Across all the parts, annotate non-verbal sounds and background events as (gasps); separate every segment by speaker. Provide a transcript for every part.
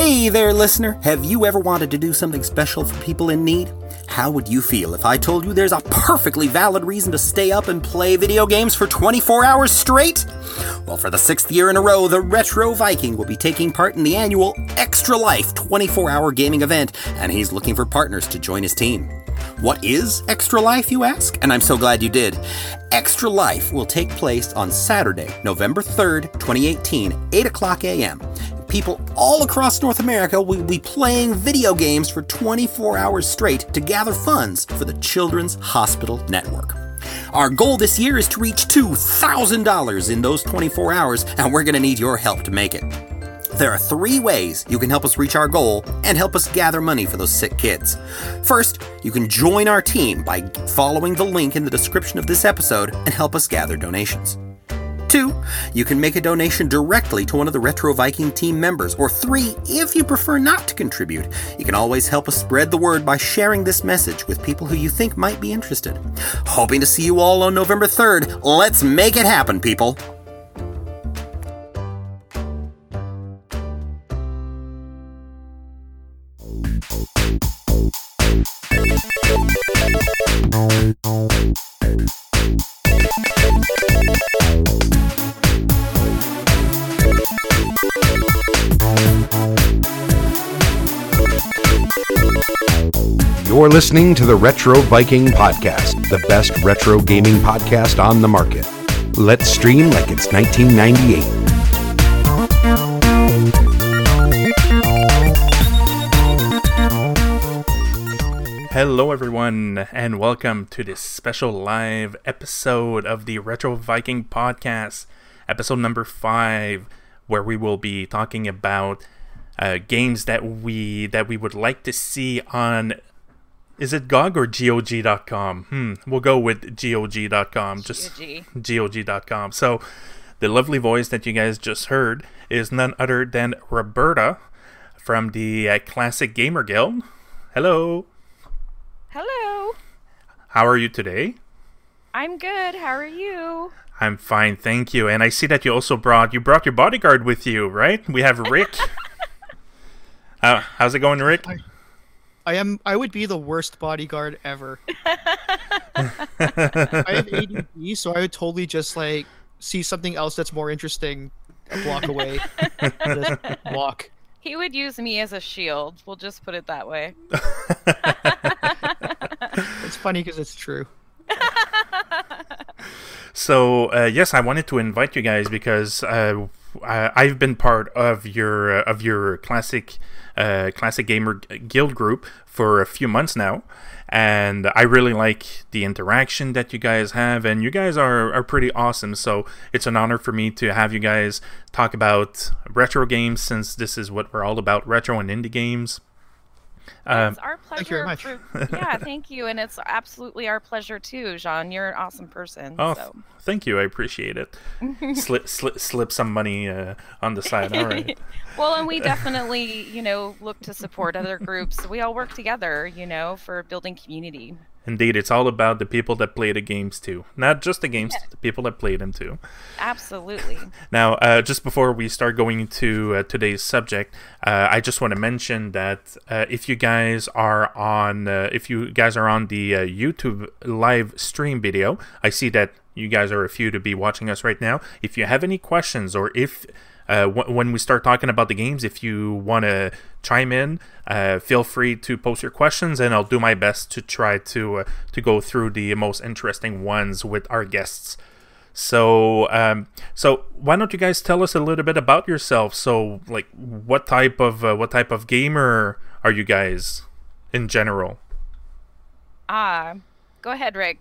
Speaker 1: Hey there, listener! Have you ever wanted to do something special for people in need? How would you feel if I told you there's a perfectly valid reason to stay up and play video games for 24 hours straight? Well, for the sixth year in a row, the Retro Viking will be taking part in the annual Extra Life 24 hour gaming event, and he's looking for partners to join his team. What is Extra Life, you ask? And I'm so glad you did. Extra Life will take place on Saturday, November 3rd, 2018, 8 o'clock a.m. People all across North America will be playing video games for 24 hours straight to gather funds for the Children's Hospital Network. Our goal this year is to reach $2,000 in those 24 hours, and we're going to need your help to make it. There are three ways you can help us reach our goal and help us gather money for those sick kids. First, you can join our team by following the link in the description of this episode and help us gather donations. Two, you can make a donation directly to one of the Retro Viking team members. Or three, if you prefer not to contribute, you can always help us spread the word by sharing this message with people who you think might be interested. Hoping to see you all on November 3rd. Let's make it happen, people!
Speaker 2: You're listening to the Retro Viking Podcast, the best retro gaming podcast on the market. Let's stream like it's 1998.
Speaker 3: Hello, everyone, and welcome to this special live episode of the Retro Viking Podcast, episode number five, where we will be talking about uh, games that we that we would like to see on. Is it GOG or GOG.com? Hmm, we'll go with GOG.com. Just
Speaker 4: GOG.
Speaker 3: GOG.com. So, the lovely voice that you guys just heard is none other than Roberta from the uh, Classic Gamer Guild. Hello.
Speaker 4: Hello.
Speaker 3: How are you today?
Speaker 4: I'm good. How are you?
Speaker 3: I'm fine, thank you. And I see that you also brought you brought your bodyguard with you, right? We have Ric. How (laughs) how's it going, Ric?
Speaker 5: I am. I would be the worst bodyguard ever. (laughs) I have ADD, so I would totally just like see something else that's more interesting a block away. just walk.
Speaker 4: He would use me as a shield. We'll just put it that way. (laughs)
Speaker 5: It's funny because it's true. (laughs)
Speaker 3: So uh, yes, I wanted to invite you guys because uh, I, I've been part of your uh, of your classic uh, classic gamer guild group for a few months now, and I really like the interaction that you guys have, and you guys are are pretty awesome. So it's an honor for me to have you guys talk about retro games since this is what we're all about retro and indie games. Um,
Speaker 4: it's our pleasure.
Speaker 5: thank you very much.
Speaker 4: for- (laughs) yeah, thank you, and it's absolutely our pleasure too, Jean. You're an awesome person.
Speaker 3: Oh,
Speaker 4: so.
Speaker 3: thank you. I appreciate it. (laughs) slip, slip, slip some money uh, on the side. All right. (laughs)
Speaker 4: well, and we definitely, you know, look to support other groups. We all work together, you know, for building community.
Speaker 3: Indeed, it's all about the people that play the games too. Not just the games, the people that play them too.
Speaker 4: Absolutely. (laughs)
Speaker 3: Now, uh, just before we start going into uh, today's subject, uh, I just want to mention that uh, if you guys are on, uh, if you guys are on the uh, YouTube live stream video, I see that you guys are a few to be watching us right now. If you have any questions or if uh, w- when we start talking about the games, if you want to chime in, uh, feel free to post your questions, and I'll do my best to try to uh, to go through the most interesting ones with our guests. So, um, so why don't you guys tell us a little bit about yourself? So, like, what type of uh, what type of gamer are you guys in general?
Speaker 4: Ah, go ahead, Ric.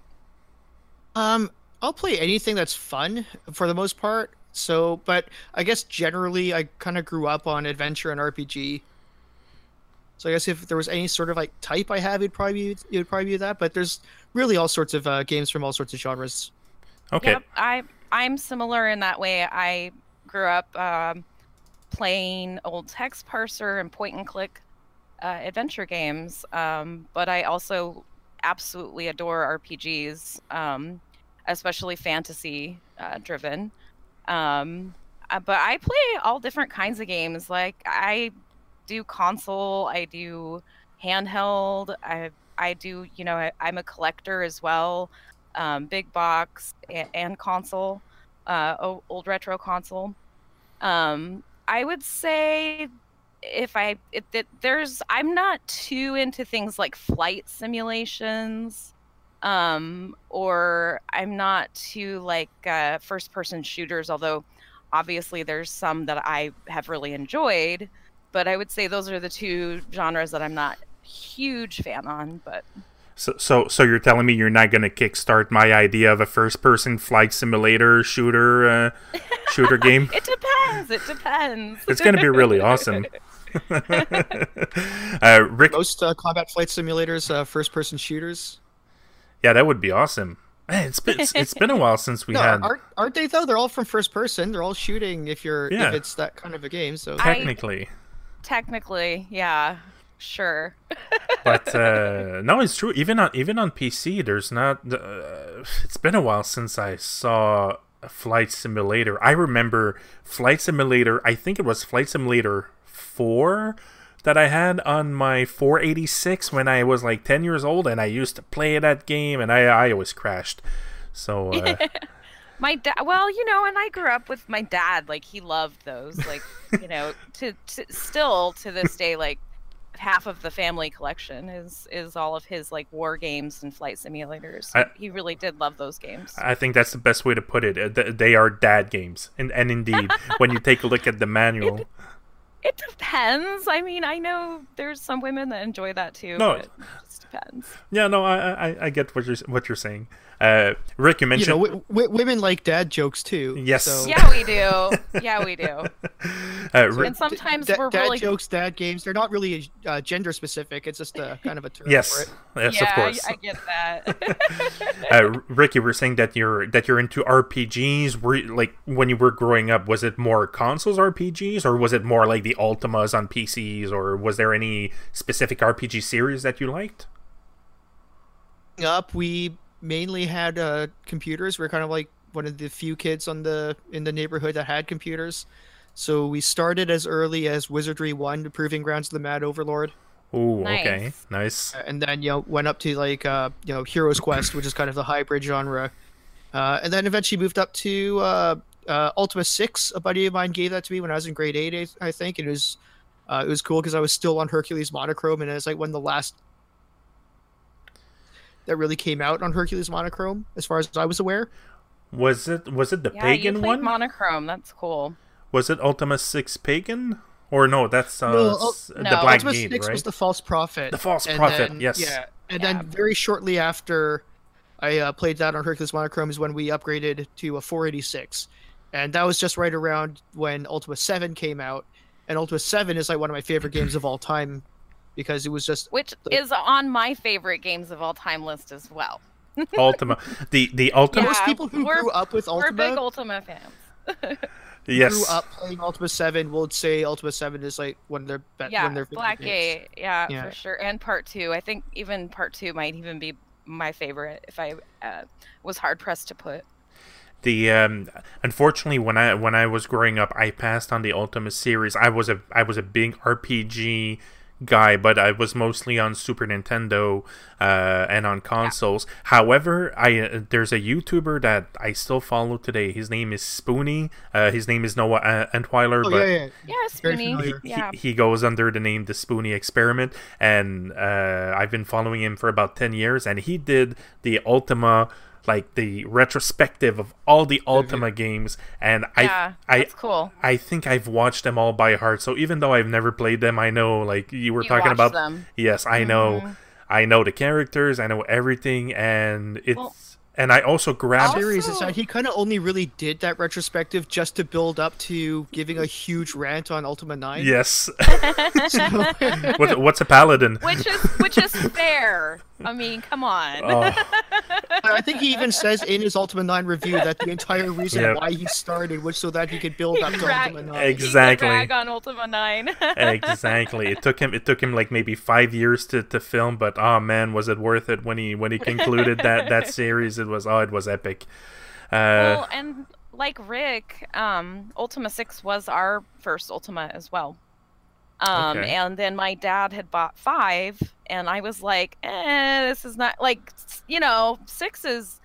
Speaker 5: Um, I'll play anything that's fun for the most part. So, but I guess generally I kind of grew up on adventure and RPG. So I guess if there was any sort of like type I have, it'd probably be, it would probably be that. But there's really all sorts of uh, games from all sorts of genres.
Speaker 3: Okay,
Speaker 4: Yep, I I'm similar in that way. I grew up um, playing old text parser and point and click uh, adventure games, um, but I also absolutely adore RPGs, um, especially fantasy uh, driven. Um, uh, but I play all different kinds of games. Like I do console, I do handheld, I I do you know I, I'm a collector as well, um, big box and, and console, uh, old retro console. Um, I would say if I if there's I'm not too into things like flight simulations um or I'm not too like uh first person shooters although obviously there's some that I have really enjoyed but I would say those are the two genres that I'm not huge fan on but
Speaker 3: So, so, so you're telling me you're not gonna kickstart my idea of a first-person flight simulator shooter uh, shooter game? (laughs)
Speaker 4: it depends it depends
Speaker 3: It's gonna be really awesome. (laughs) (laughs) uh, Ric,
Speaker 5: Most uh, combat flight simulators, uh, first-person shooters.
Speaker 3: Yeah, that would be awesome. Man, it's been it's, it's been a while since we (laughs)
Speaker 5: No,
Speaker 3: had.
Speaker 5: aren't, aren't they though? They're all from first person. They're all shooting. If you're
Speaker 3: Yeah.
Speaker 5: if it's that kind of a game. So
Speaker 4: I-
Speaker 3: Technically,
Speaker 4: technically yeah sure (laughs)
Speaker 3: but uh, no, it's true. Even on even on PC, there's not. Uh, it's been a while since I saw a flight simulator. I remember flight simulator. I think it was flight simulator four that I had on my 486 when I was like 10 years old, and I used to play that game, and I I always crashed. So uh, (laughs)
Speaker 4: my dad well you know and i grew up with my dad like he loved those like you know (laughs) to, to still to this day like half of the family collection is is all of his like war games and flight simulators
Speaker 3: I-
Speaker 4: he really did love those games
Speaker 3: I think that's the best way to put it. They are dad games, and and indeed, when you take a look at the manual, (laughs)
Speaker 4: it depends i mean i know there's some women that enjoy that too
Speaker 3: No.
Speaker 4: but it just depends
Speaker 3: yeah, no, I I, I get what you're what you're saying. Uh, Ric, you
Speaker 5: you
Speaker 3: mentioned
Speaker 5: know, w- w- women like dad jokes too.
Speaker 3: Yes.
Speaker 5: So,
Speaker 4: yeah we do yeah we do (laughs)
Speaker 3: uh, Ric,
Speaker 4: and sometimes
Speaker 5: da-
Speaker 4: we're
Speaker 5: dad
Speaker 4: really
Speaker 5: jokes, dad games. They're not really uh, gender specific. It's just a (laughs) kind of a term for
Speaker 3: yes,
Speaker 5: it.
Speaker 3: yes,
Speaker 4: yeah
Speaker 3: of course.
Speaker 4: I, I get that (laughs)
Speaker 3: uh, Ric, you were saying that you're that you're into RPGs. Were you- like when you were growing up, was it more consoles RPGs, or was it more like the Ultimas on PCs, or was there any specific RPG series that you liked?
Speaker 5: Up, we mainly had uh, computers. We are kind of like one of the few kids on the in the neighborhood that had computers. So we started as early as Wizardry One, the Proving Grounds of the Mad Overlord,
Speaker 3: Oh, okay,
Speaker 4: Nice.
Speaker 3: nice.
Speaker 5: and then you know went up to like uh, you know Heroes Quest, which is kind of the hybrid genre, uh, and then eventually moved up to uh, uh, Ultima Six. A buddy of mine gave that to me when I was in grade eight, I- I think, and it was uh, it was cool because I was still on Hercules Monochrome, and it was like one of the last that really came out on Hercules Monochrome, as far as I was aware.
Speaker 3: Was it was it the
Speaker 4: yeah you
Speaker 3: pagan
Speaker 4: played
Speaker 3: one?
Speaker 4: monochrome that's cool
Speaker 3: was it Ultima Six pagan? Or no, that's uh,
Speaker 5: No, Ul-
Speaker 3: s- the
Speaker 4: no,
Speaker 3: Black
Speaker 5: Ultima
Speaker 3: Gate,
Speaker 5: Six
Speaker 3: right?
Speaker 5: was the False Prophet.
Speaker 3: The False Prophet,
Speaker 5: then-
Speaker 3: yes.
Speaker 5: Yeah, and
Speaker 4: Yeah.
Speaker 5: then very shortly after I uh, played that on Hercules Monochrome is when we upgraded to a 486, and that was just right around when Ultima Seven came out. And Ultima Seven is like one of my favorite games of all time because it was just
Speaker 4: which
Speaker 5: Like-
Speaker 4: is on my favorite games of all time list as well. (laughs)
Speaker 3: Ultima. The the Ultima.
Speaker 5: most people who grew up with Ultima,
Speaker 4: We're big
Speaker 5: Ultima
Speaker 4: Ultima fans. (laughs)
Speaker 3: yes.
Speaker 5: grew up playing Ultima Seven would say Ultima Seven is like one of their best.
Speaker 4: Yeah,
Speaker 5: one of their favorite games.
Speaker 4: Blackgate. Yeah,
Speaker 5: Yeah.
Speaker 4: for sure. And part two. I think even part two might even be my favorite if I uh, was hard pressed to put.
Speaker 3: The um, unfortunately, when I when I was growing up, I passed on the Ultima series. I was a I was a big RPG guy, but I was mostly on Super Nintendo uh, and on consoles. However, I uh, there's a YouTuber that I still follow today. His name is Spoony. Uh, his name is Noah uh, Antwiler,
Speaker 5: Oh
Speaker 3: but
Speaker 5: yeah, yeah.
Speaker 4: Yeah,
Speaker 5: Very
Speaker 4: Spoony.
Speaker 5: familiar.
Speaker 3: he,
Speaker 4: Yeah.
Speaker 3: he goes under the name the Spoony Experiment, and uh, I've been following him for about ten years, and he did the Ultima, like the retrospective of all the mhm. Ultima games, and
Speaker 4: yeah,
Speaker 3: I, I,
Speaker 4: cool.
Speaker 3: I think I've watched them all by heart. So even though I've never played them, I know like you were
Speaker 4: You
Speaker 3: talking about.
Speaker 4: them.
Speaker 3: Yes, I know, mm-hmm. I know the characters, I know everything, and it's.
Speaker 4: Well-
Speaker 3: and I also grabbed
Speaker 5: series is uh,
Speaker 4: Also-
Speaker 5: that he kind of only really did that retrospective just to build up to giving a huge rant on Ultima 9.
Speaker 3: yes. (laughs) (laughs)
Speaker 5: So-
Speaker 3: what, what's a paladin?
Speaker 4: Which is which is (laughs) fair. I mean, come on.
Speaker 3: Oh,
Speaker 5: I think he even says in his Ultima 9 review that the entire reason
Speaker 3: Yeah.
Speaker 5: why he started was so that he could build up to
Speaker 4: Right.
Speaker 5: Ultima 9.
Speaker 3: Exactly.
Speaker 4: Drag on Ultima Nine. (laughs)
Speaker 3: exactly. It took him. It took him like maybe five years to, to film, but oh man, was it worth it when he when he concluded that that (laughs) series? It was oh, it was epic. Uh,
Speaker 4: well, and like Ric, um, Ultima Six was our first Ultima as well. Um,
Speaker 3: Okay.
Speaker 4: and then my dad had bought five, and I was like, eh, this is not like, you know, six is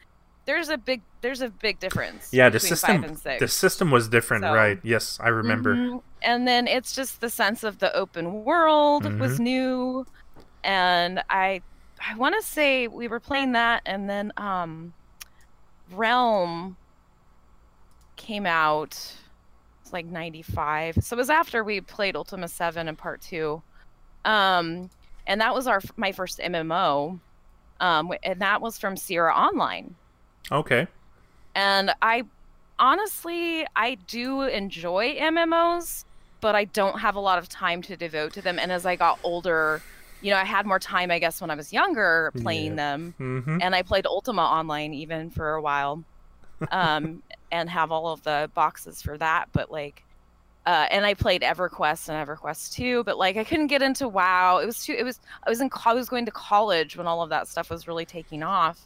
Speaker 4: there's a big there's a big difference.
Speaker 3: Yeah, the system
Speaker 4: five and six.
Speaker 3: the system was different,
Speaker 4: So-
Speaker 3: right? Yes, I remember.
Speaker 4: Mhm. And then it's just the sense of the open world was
Speaker 3: Mm-hmm.
Speaker 4: new, and I I want to say we were playing that, and then um, Realm came out. Like '95, so it was after we played Ultima Seven and Part Two, um, and that was our my first MMO, um, and that was from Sierra Online.
Speaker 3: Okay.
Speaker 4: And I honestly, I do enjoy MMOs, but I don't have a lot of time to devote to them. And as I got older, you know, I had more time, I guess, when I was younger playing
Speaker 3: Yeah.
Speaker 4: them.
Speaker 3: Mm-hmm.
Speaker 4: And I played Ultima Online even for a while um, and have all of the boxes for that. But like, uh, and I played EverQuest and EverQuest 2, but like I couldn't get into WoW. It was too. It was. I was in. I was going to college when all of that stuff was really taking off,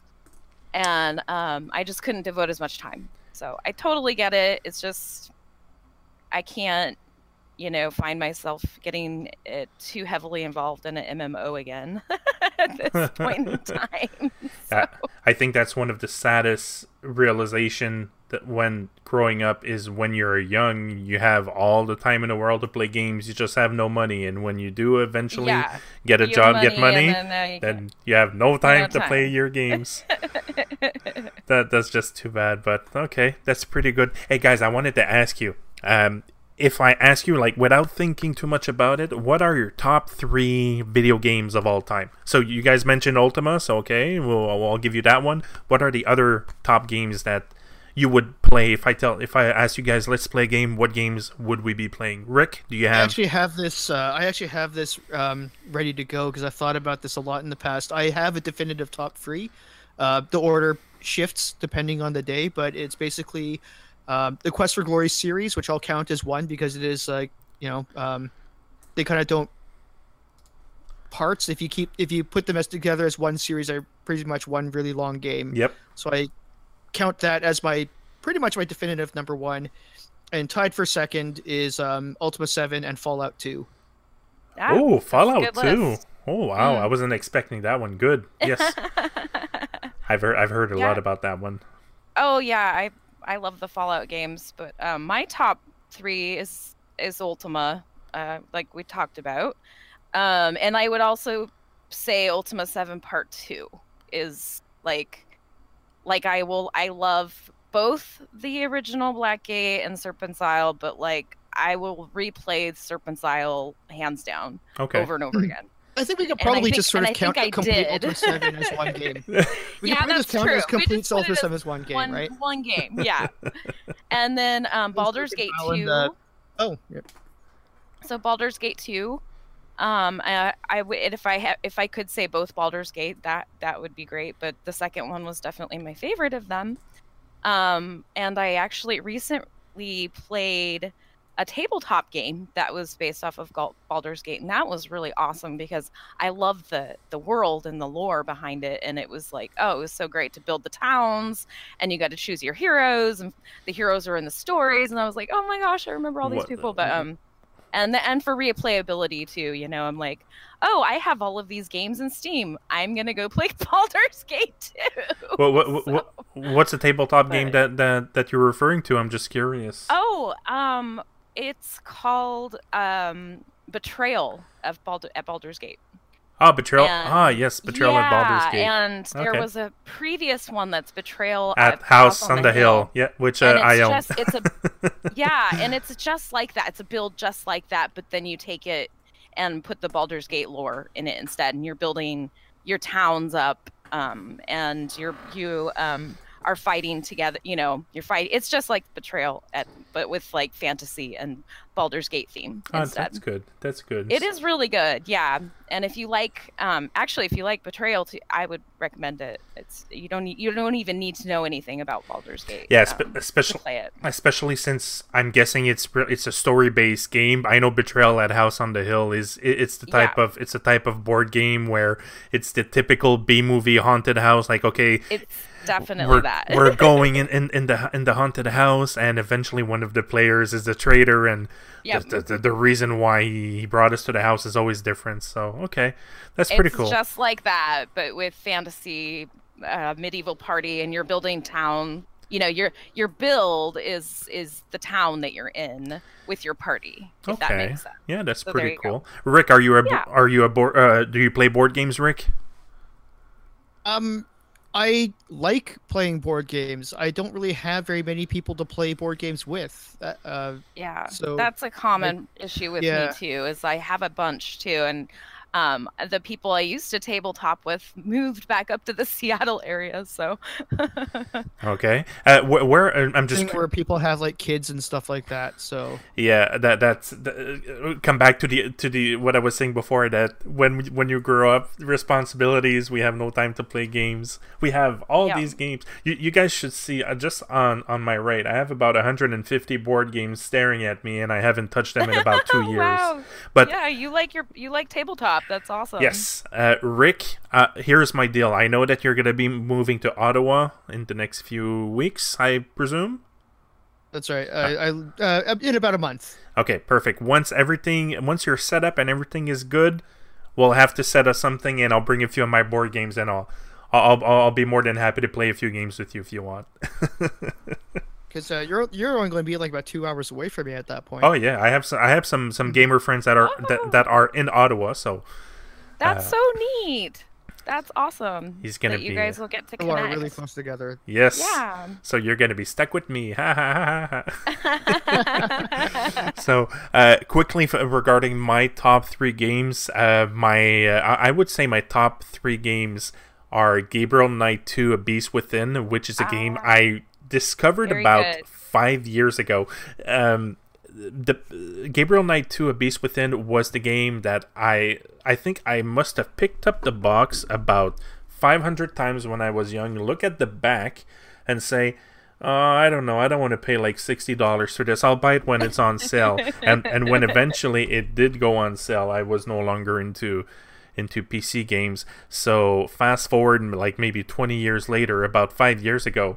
Speaker 4: and um, I just couldn't devote as much time. So I totally get it. It's just I can't, you know, find myself getting it too heavily involved in an MMO again (laughs) at this (laughs) point in time. (laughs)
Speaker 3: Yeah, I think that's one of the saddest realization that when growing up is when you're young, you have all the time in the world to play games. You just have no money, and when you do eventually
Speaker 4: Yeah.
Speaker 3: get a job, get
Speaker 4: money,
Speaker 3: money,
Speaker 4: then, uh, you
Speaker 3: then you have no time
Speaker 4: no
Speaker 3: to play your games. that that's just too bad. But okay, that's pretty good. Hey guys, I wanted to ask you. Um, if I ask you, like, without thinking too much about it, what are your top three video games of all time? So you guys mentioned Ultima, so okay, we'll I'll give you that one. What are the other top games that you would play if I tell if I ask you guys, let's play a game? What games would we be playing? Rick, do you have?
Speaker 5: I actually have this. Uh, I actually have this um, ready to go because I've thought about this a lot in the past. I have a definitive top three. Uh, the order shifts depending on the day, but it's basically um, the Quest for Glory series, which I'll count as one because it is like you know um, they kind of don't parts. If you keep if you put them as together as one series, are pretty much one really long game.
Speaker 3: Yep.
Speaker 5: So I count that as my pretty much my definitive number one. And tied for second is um, Ultima Seven and Fallout Two.
Speaker 4: That-
Speaker 3: Oh, Fallout
Speaker 4: good
Speaker 3: 2.
Speaker 4: list.
Speaker 3: Oh wow,
Speaker 4: Mm.
Speaker 3: I wasn't expecting that one. Good. Yes. (laughs) I've heard I've heard a
Speaker 4: Yeah.
Speaker 3: lot about that one.
Speaker 4: Oh yeah, I I love the Fallout games, but um, my top three is is Ultima, uh, like we talked about, um, and I would also say Ultima Seven Part Two is like like I will I love both the original Blackgate and Serpent's Isle, but like I will replay Serpent's Isle hands down
Speaker 3: Okay.
Speaker 4: over and over again.
Speaker 5: I think we could probably
Speaker 4: think-
Speaker 5: just sort of
Speaker 4: I think
Speaker 5: count
Speaker 4: I
Speaker 5: complete
Speaker 4: did.
Speaker 5: Ultima Seven as one (laughs) game. We
Speaker 4: Yeah,
Speaker 5: could probably just
Speaker 4: that's
Speaker 5: count it as
Speaker 4: true.
Speaker 5: Complete
Speaker 4: just put it
Speaker 5: Seven as one game,
Speaker 4: one
Speaker 5: right?
Speaker 4: one game, yeah. (laughs) and then um, Baldur's Gate
Speaker 5: Island,
Speaker 4: Two.
Speaker 5: uh, Oh, yeah.
Speaker 4: so Baldur's Gate 2 um I, I would if I ha- if I could say both Baldur's Gate that that would be great but the second one was definitely my favorite of them um and I actually recently played a tabletop game that was based off of Baldur's Gate and that was really awesome because I love the the world and the lore behind it and it was like oh it was so great to build the towns and you got to choose your heroes and the heroes are in the stories and I was like oh my gosh I remember all these
Speaker 3: What-
Speaker 4: people but um and the, and for replayability too you know i'm like oh i have all of these games in steam i'm gonna go play (laughs) baldur's gate too.
Speaker 3: Well, what, what, (laughs)
Speaker 4: So-
Speaker 3: what, what's the tabletop game that, that that you're referring to? I'm just curious.
Speaker 4: oh um it's called um betrayal of Baldur- at baldur's gate
Speaker 3: Ah, Betrayal.
Speaker 4: and-
Speaker 3: ah, yes, Betrayal at Baldur's
Speaker 4: Yeah,
Speaker 3: Gate.
Speaker 4: and there
Speaker 3: Okay.
Speaker 4: was a previous one that's betrayal
Speaker 3: at House on the Hill. Yeah, which uh, I
Speaker 4: it's
Speaker 3: own.
Speaker 4: just it's a (laughs) yeah and it's just like that it's a build just like that but then you take it and put the Baldur's Gate lore in it instead and you're building your towns up um and you're you um are fighting together you know you're fighting it's just like betrayal at but with like fantasy and Baldur's Gate theme instead
Speaker 3: that's good. That's good.
Speaker 4: it is really good, yeah. And if you like, um, actually, if you like Betrayal, to, I would recommend it. It's you don't you don't even need to know anything about Baldur's Gate.
Speaker 3: Yeah,
Speaker 4: um,
Speaker 3: especially
Speaker 4: play it.
Speaker 3: especially since I'm guessing it's it's a story based game. I know Betrayal at House on the Hill is it, it's the type
Speaker 4: Yeah.
Speaker 3: of it's a type of board game where it's the typical B movie haunted house. Like okay,
Speaker 4: It's definitely
Speaker 3: we're,
Speaker 4: that.
Speaker 3: we're (laughs) going in, in, in the in the haunted house, and eventually one of the players is the traitor, and
Speaker 4: Yep.
Speaker 3: the, the, the reason why he brought us to the house is always different. So okay, that's pretty
Speaker 4: it's
Speaker 3: cool.
Speaker 4: just like that, but with fantasy, uh, medieval party, and you're building town. You know, your your build is is the town that you're in with your party. If that
Speaker 3: okay,
Speaker 4: makes sense.
Speaker 3: yeah, that's
Speaker 4: So
Speaker 3: pretty
Speaker 4: there you go.
Speaker 3: cool. Ric, are you a
Speaker 4: Yeah.
Speaker 3: are you a board? Uh, do you play board games, Ric?
Speaker 5: Um, I like playing board games. I don't really have very many people to play board games with. Uh, Uh,
Speaker 4: Yeah,
Speaker 5: So,
Speaker 4: that's a common issue with
Speaker 5: yeah.
Speaker 4: me too. Is I have a bunch too, and um, the people I used to tabletop with moved back up to the (laughs) Seattle area. So (laughs)
Speaker 3: Okay, uh, wh- where uh, I'm just
Speaker 5: thing where people have like kids and stuff like that. So
Speaker 3: Yeah, that that's the, uh, come back to the to the what I was saying before that when when you grow up, responsibilities, we have no time to play games. We have all
Speaker 4: Yeah.
Speaker 3: these games. You you guys should see uh, just on on my right. I have about 150 board games staring at me, and I haven't touched them in about (laughs) two years.
Speaker 4: wow,
Speaker 3: But
Speaker 4: yeah, you like your you like tabletop. That's awesome.
Speaker 3: Yes, uh, Ric. Uh, here's my deal. I know that you're gonna be moving to Ottawa in the next few weeks. I presume.
Speaker 5: that's right. I, I uh, in about a month.
Speaker 3: Okay, perfect. Once everything, once you're set up and everything is good, we'll have to set up something, and I'll bring a few of my board games, and I'll, I'll, I'll, I'll be more than happy to play a few games with you if you want. (laughs)
Speaker 5: Because uh, you're you're only going to be like about two hours away from me at that point.
Speaker 3: oh yeah, I have some, I have some, some gamer friends that are that, that are in Ottawa, so
Speaker 4: That's
Speaker 3: Uh,
Speaker 4: so neat. That's awesome.
Speaker 3: He's gonna
Speaker 4: that you guys will get to connect.
Speaker 5: we are
Speaker 4: connect.
Speaker 5: really close together.
Speaker 3: yes.
Speaker 4: Yeah.
Speaker 3: So you're gonna be stuck with me. (laughs) Ha ha ha ha. (laughs) so uh, quickly f- regarding my top three games, uh, my uh, I I would say my top three games are Gabriel Knight 2: A Beast Within, which is a game I discovered.
Speaker 4: Very
Speaker 3: about
Speaker 4: good.
Speaker 3: five years ago. Um, the Gabriel Knight 2: A Beast Within was the game that I I think I must have picked up the box about 500 times when I was young. Look at the back and say, uh, I don't know. I don't want to pay like sixty dollars for this. I'll buy it when it's on sale. (laughs) and and when eventually it did go on sale, I was no longer into into PC games. So fast forward like maybe twenty years later, about five years ago,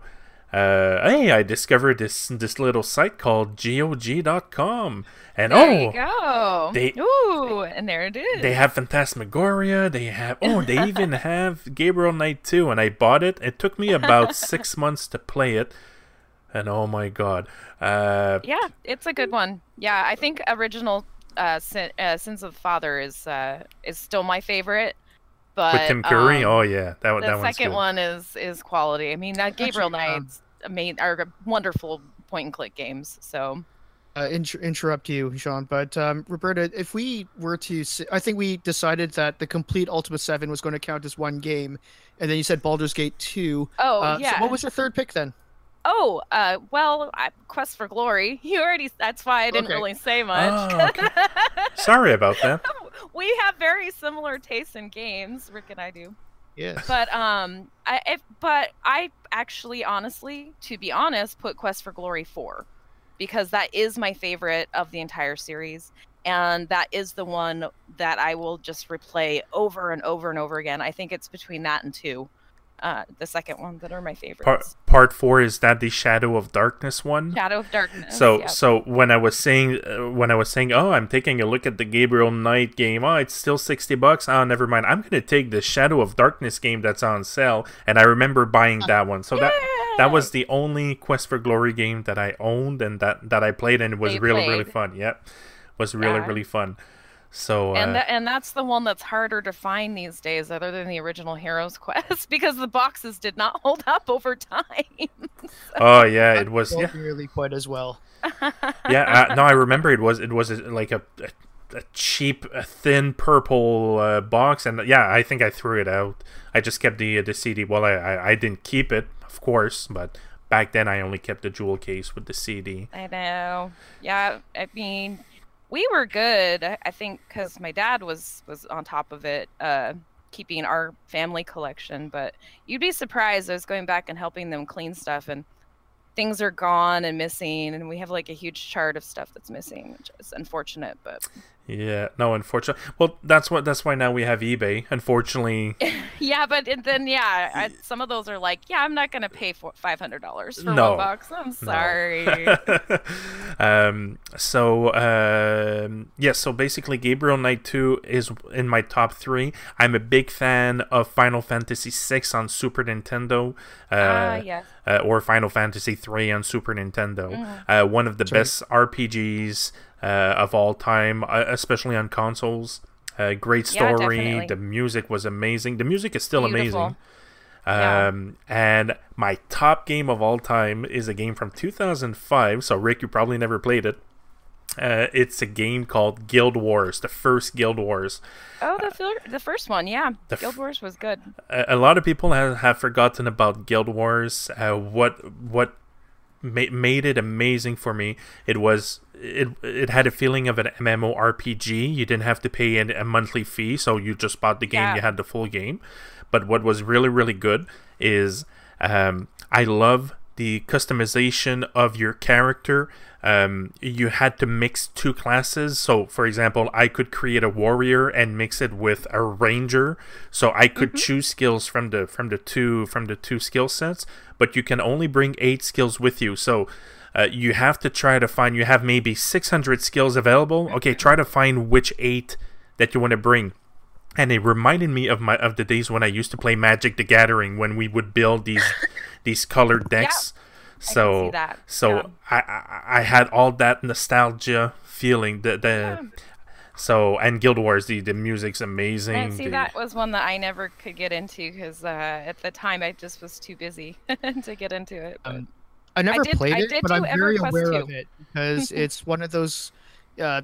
Speaker 3: uh, hey, I discovered this this little site called GOG.com, and oh,
Speaker 4: There
Speaker 3: oh,
Speaker 4: you go.
Speaker 3: they-
Speaker 4: Ooh, and there it is.
Speaker 3: they have Phantasmagoria. They have oh, they (laughs) even have Gabriel Knight 2, and I bought it. It took me about (laughs) six months to play it, and oh my god, uh,
Speaker 4: Yeah, it's a good one. Yeah, I think original uh, Sin, uh, Sins of the Father is uh, is still my favorite. But
Speaker 3: with Tim Curry.
Speaker 4: um,
Speaker 3: oh yeah, that one.
Speaker 4: the
Speaker 3: That one's
Speaker 4: second one is is quality. I mean, that Gabriel
Speaker 5: Actually, um,
Speaker 4: Knights I mean, are wonderful point and click games. So
Speaker 5: uh, inter- interrupt you, Sean, but um, Roberta, if we were to, s- I think we decided that the complete Ultima Seven was going to count as one game, and then you said Baldur's Gate Two.
Speaker 4: Oh,
Speaker 5: uh,
Speaker 4: yeah.
Speaker 5: So what was your third pick then?
Speaker 4: Oh, uh, well, I, Quest for Glory. (laughs) You already. That's why I didn't
Speaker 5: Okay.
Speaker 4: really say much.
Speaker 3: Oh, okay. (laughs) Sorry about that. (laughs)
Speaker 4: we have very similar tastes in games. Ric and I do.
Speaker 5: Yes.
Speaker 4: But um, I if, but I actually, honestly, to be honest, put Quest for Glory four because that is my favorite of the entire series, and that is the one that I will just replay over and over and over again. I think it's between that and two, uh, the second one that are my favorites.
Speaker 3: Part part four is that the Shadow of Darkness one.
Speaker 4: Shadow of Darkness.
Speaker 3: So
Speaker 4: yep.
Speaker 3: so when I was saying uh, when I was saying oh I'm taking a look at the Gabriel Knight game oh it's still sixty bucks oh never mind I'm gonna take the Shadow of Darkness game that's on sale and I remember buying that one so that that was the only Quest for Glory game that I owned and that that I played and it was
Speaker 4: you
Speaker 3: really really
Speaker 4: played.
Speaker 3: fun yep was really
Speaker 4: Yeah.
Speaker 3: really fun so uh,
Speaker 4: and tha- and that's the one that's harder to find these days, other than the original Heroes (laughs) Quest, because the boxes did not (laughs) hold up over time. (laughs)
Speaker 3: oh yeah it was yeah
Speaker 5: Not nearly quite as well.
Speaker 3: yeah uh, no i remember it was it was a, like a, a, a cheap a thin purple uh, box and yeah i think i threw it out i just kept the the cd well I, I i didn't keep it of course but back then i only kept the jewel case with the cd
Speaker 4: I know. Yeah, I mean, we were good. I think because my dad was was on top of it, uh, keeping our family collection. But you'd be surprised. I was going back and helping them clean stuff, and things are gone and missing, and we have like a huge chart of stuff that's missing, which is unfortunate. But
Speaker 3: Yeah, no, unfortunately. Well, that's what that's why now we have eBay. Unfortunately, (laughs)
Speaker 4: yeah, but it- then yeah, I, some of those are like, yeah, I'm not gonna pay for five hundred dollars for
Speaker 3: No.
Speaker 4: one box. I'm sorry. (laughs)
Speaker 3: um, so um, yes, so basically, Gabriel Knight Two is in my top three. I'm a big fan of Final Fantasy VI on Super Nintendo. Uh,
Speaker 4: Ah, yes.
Speaker 3: uh, or Final Fantasy Three on Super Nintendo. Uh, one of the best RPGs uh, of all time, uh, especially on consoles. Uh, great story.
Speaker 4: definitely.
Speaker 3: the music was amazing. The music is still
Speaker 4: Beautiful.
Speaker 3: amazing.
Speaker 4: Yeah.
Speaker 3: Um, and my top game of all time is a game from 2005. So Rick, you probably never played it. Uh, it's a game called Guild Wars, the first Guild Wars.
Speaker 4: Oh, the fir- the first one, yeah.
Speaker 3: the
Speaker 4: Guild Wars was good.
Speaker 3: a, a lot of people have, have forgotten about Guild Wars. Uh, what what ma- made it amazing for me? It was it it had a feeling of an MMORPG. You didn't have to pay an, a monthly fee, so you just bought the game.
Speaker 4: Yeah.
Speaker 3: You had the full game. But what was really really good is um, I love the customization of your character. Um, you had to mix two classes. So, for example, I could create a warrior and mix it with a ranger. So I could choose skills from the from the two from the two skill sets. But you can only bring eight skills with you. So uh, you have to try to find. You have maybe six hundred skills available. Okay, try to find which eight that you want to bring and it reminded me of my of the days when I used to play Magic the Gathering when we would build these (laughs) these colored decks. So
Speaker 4: see that,
Speaker 3: so
Speaker 4: yeah.
Speaker 3: I, I I had all that nostalgia feeling the the so and Guild Wars the the music's amazing.
Speaker 4: And see,
Speaker 3: the-
Speaker 4: that was one that I never could get into because uh, at the time I just was too busy (laughs) to get into it. but-
Speaker 5: Um, I never
Speaker 4: did-
Speaker 5: played
Speaker 4: I
Speaker 5: it,
Speaker 4: did
Speaker 5: but
Speaker 4: do
Speaker 5: I'm very aware
Speaker 4: 2.
Speaker 5: of it because (laughs) it's one of those. Uh,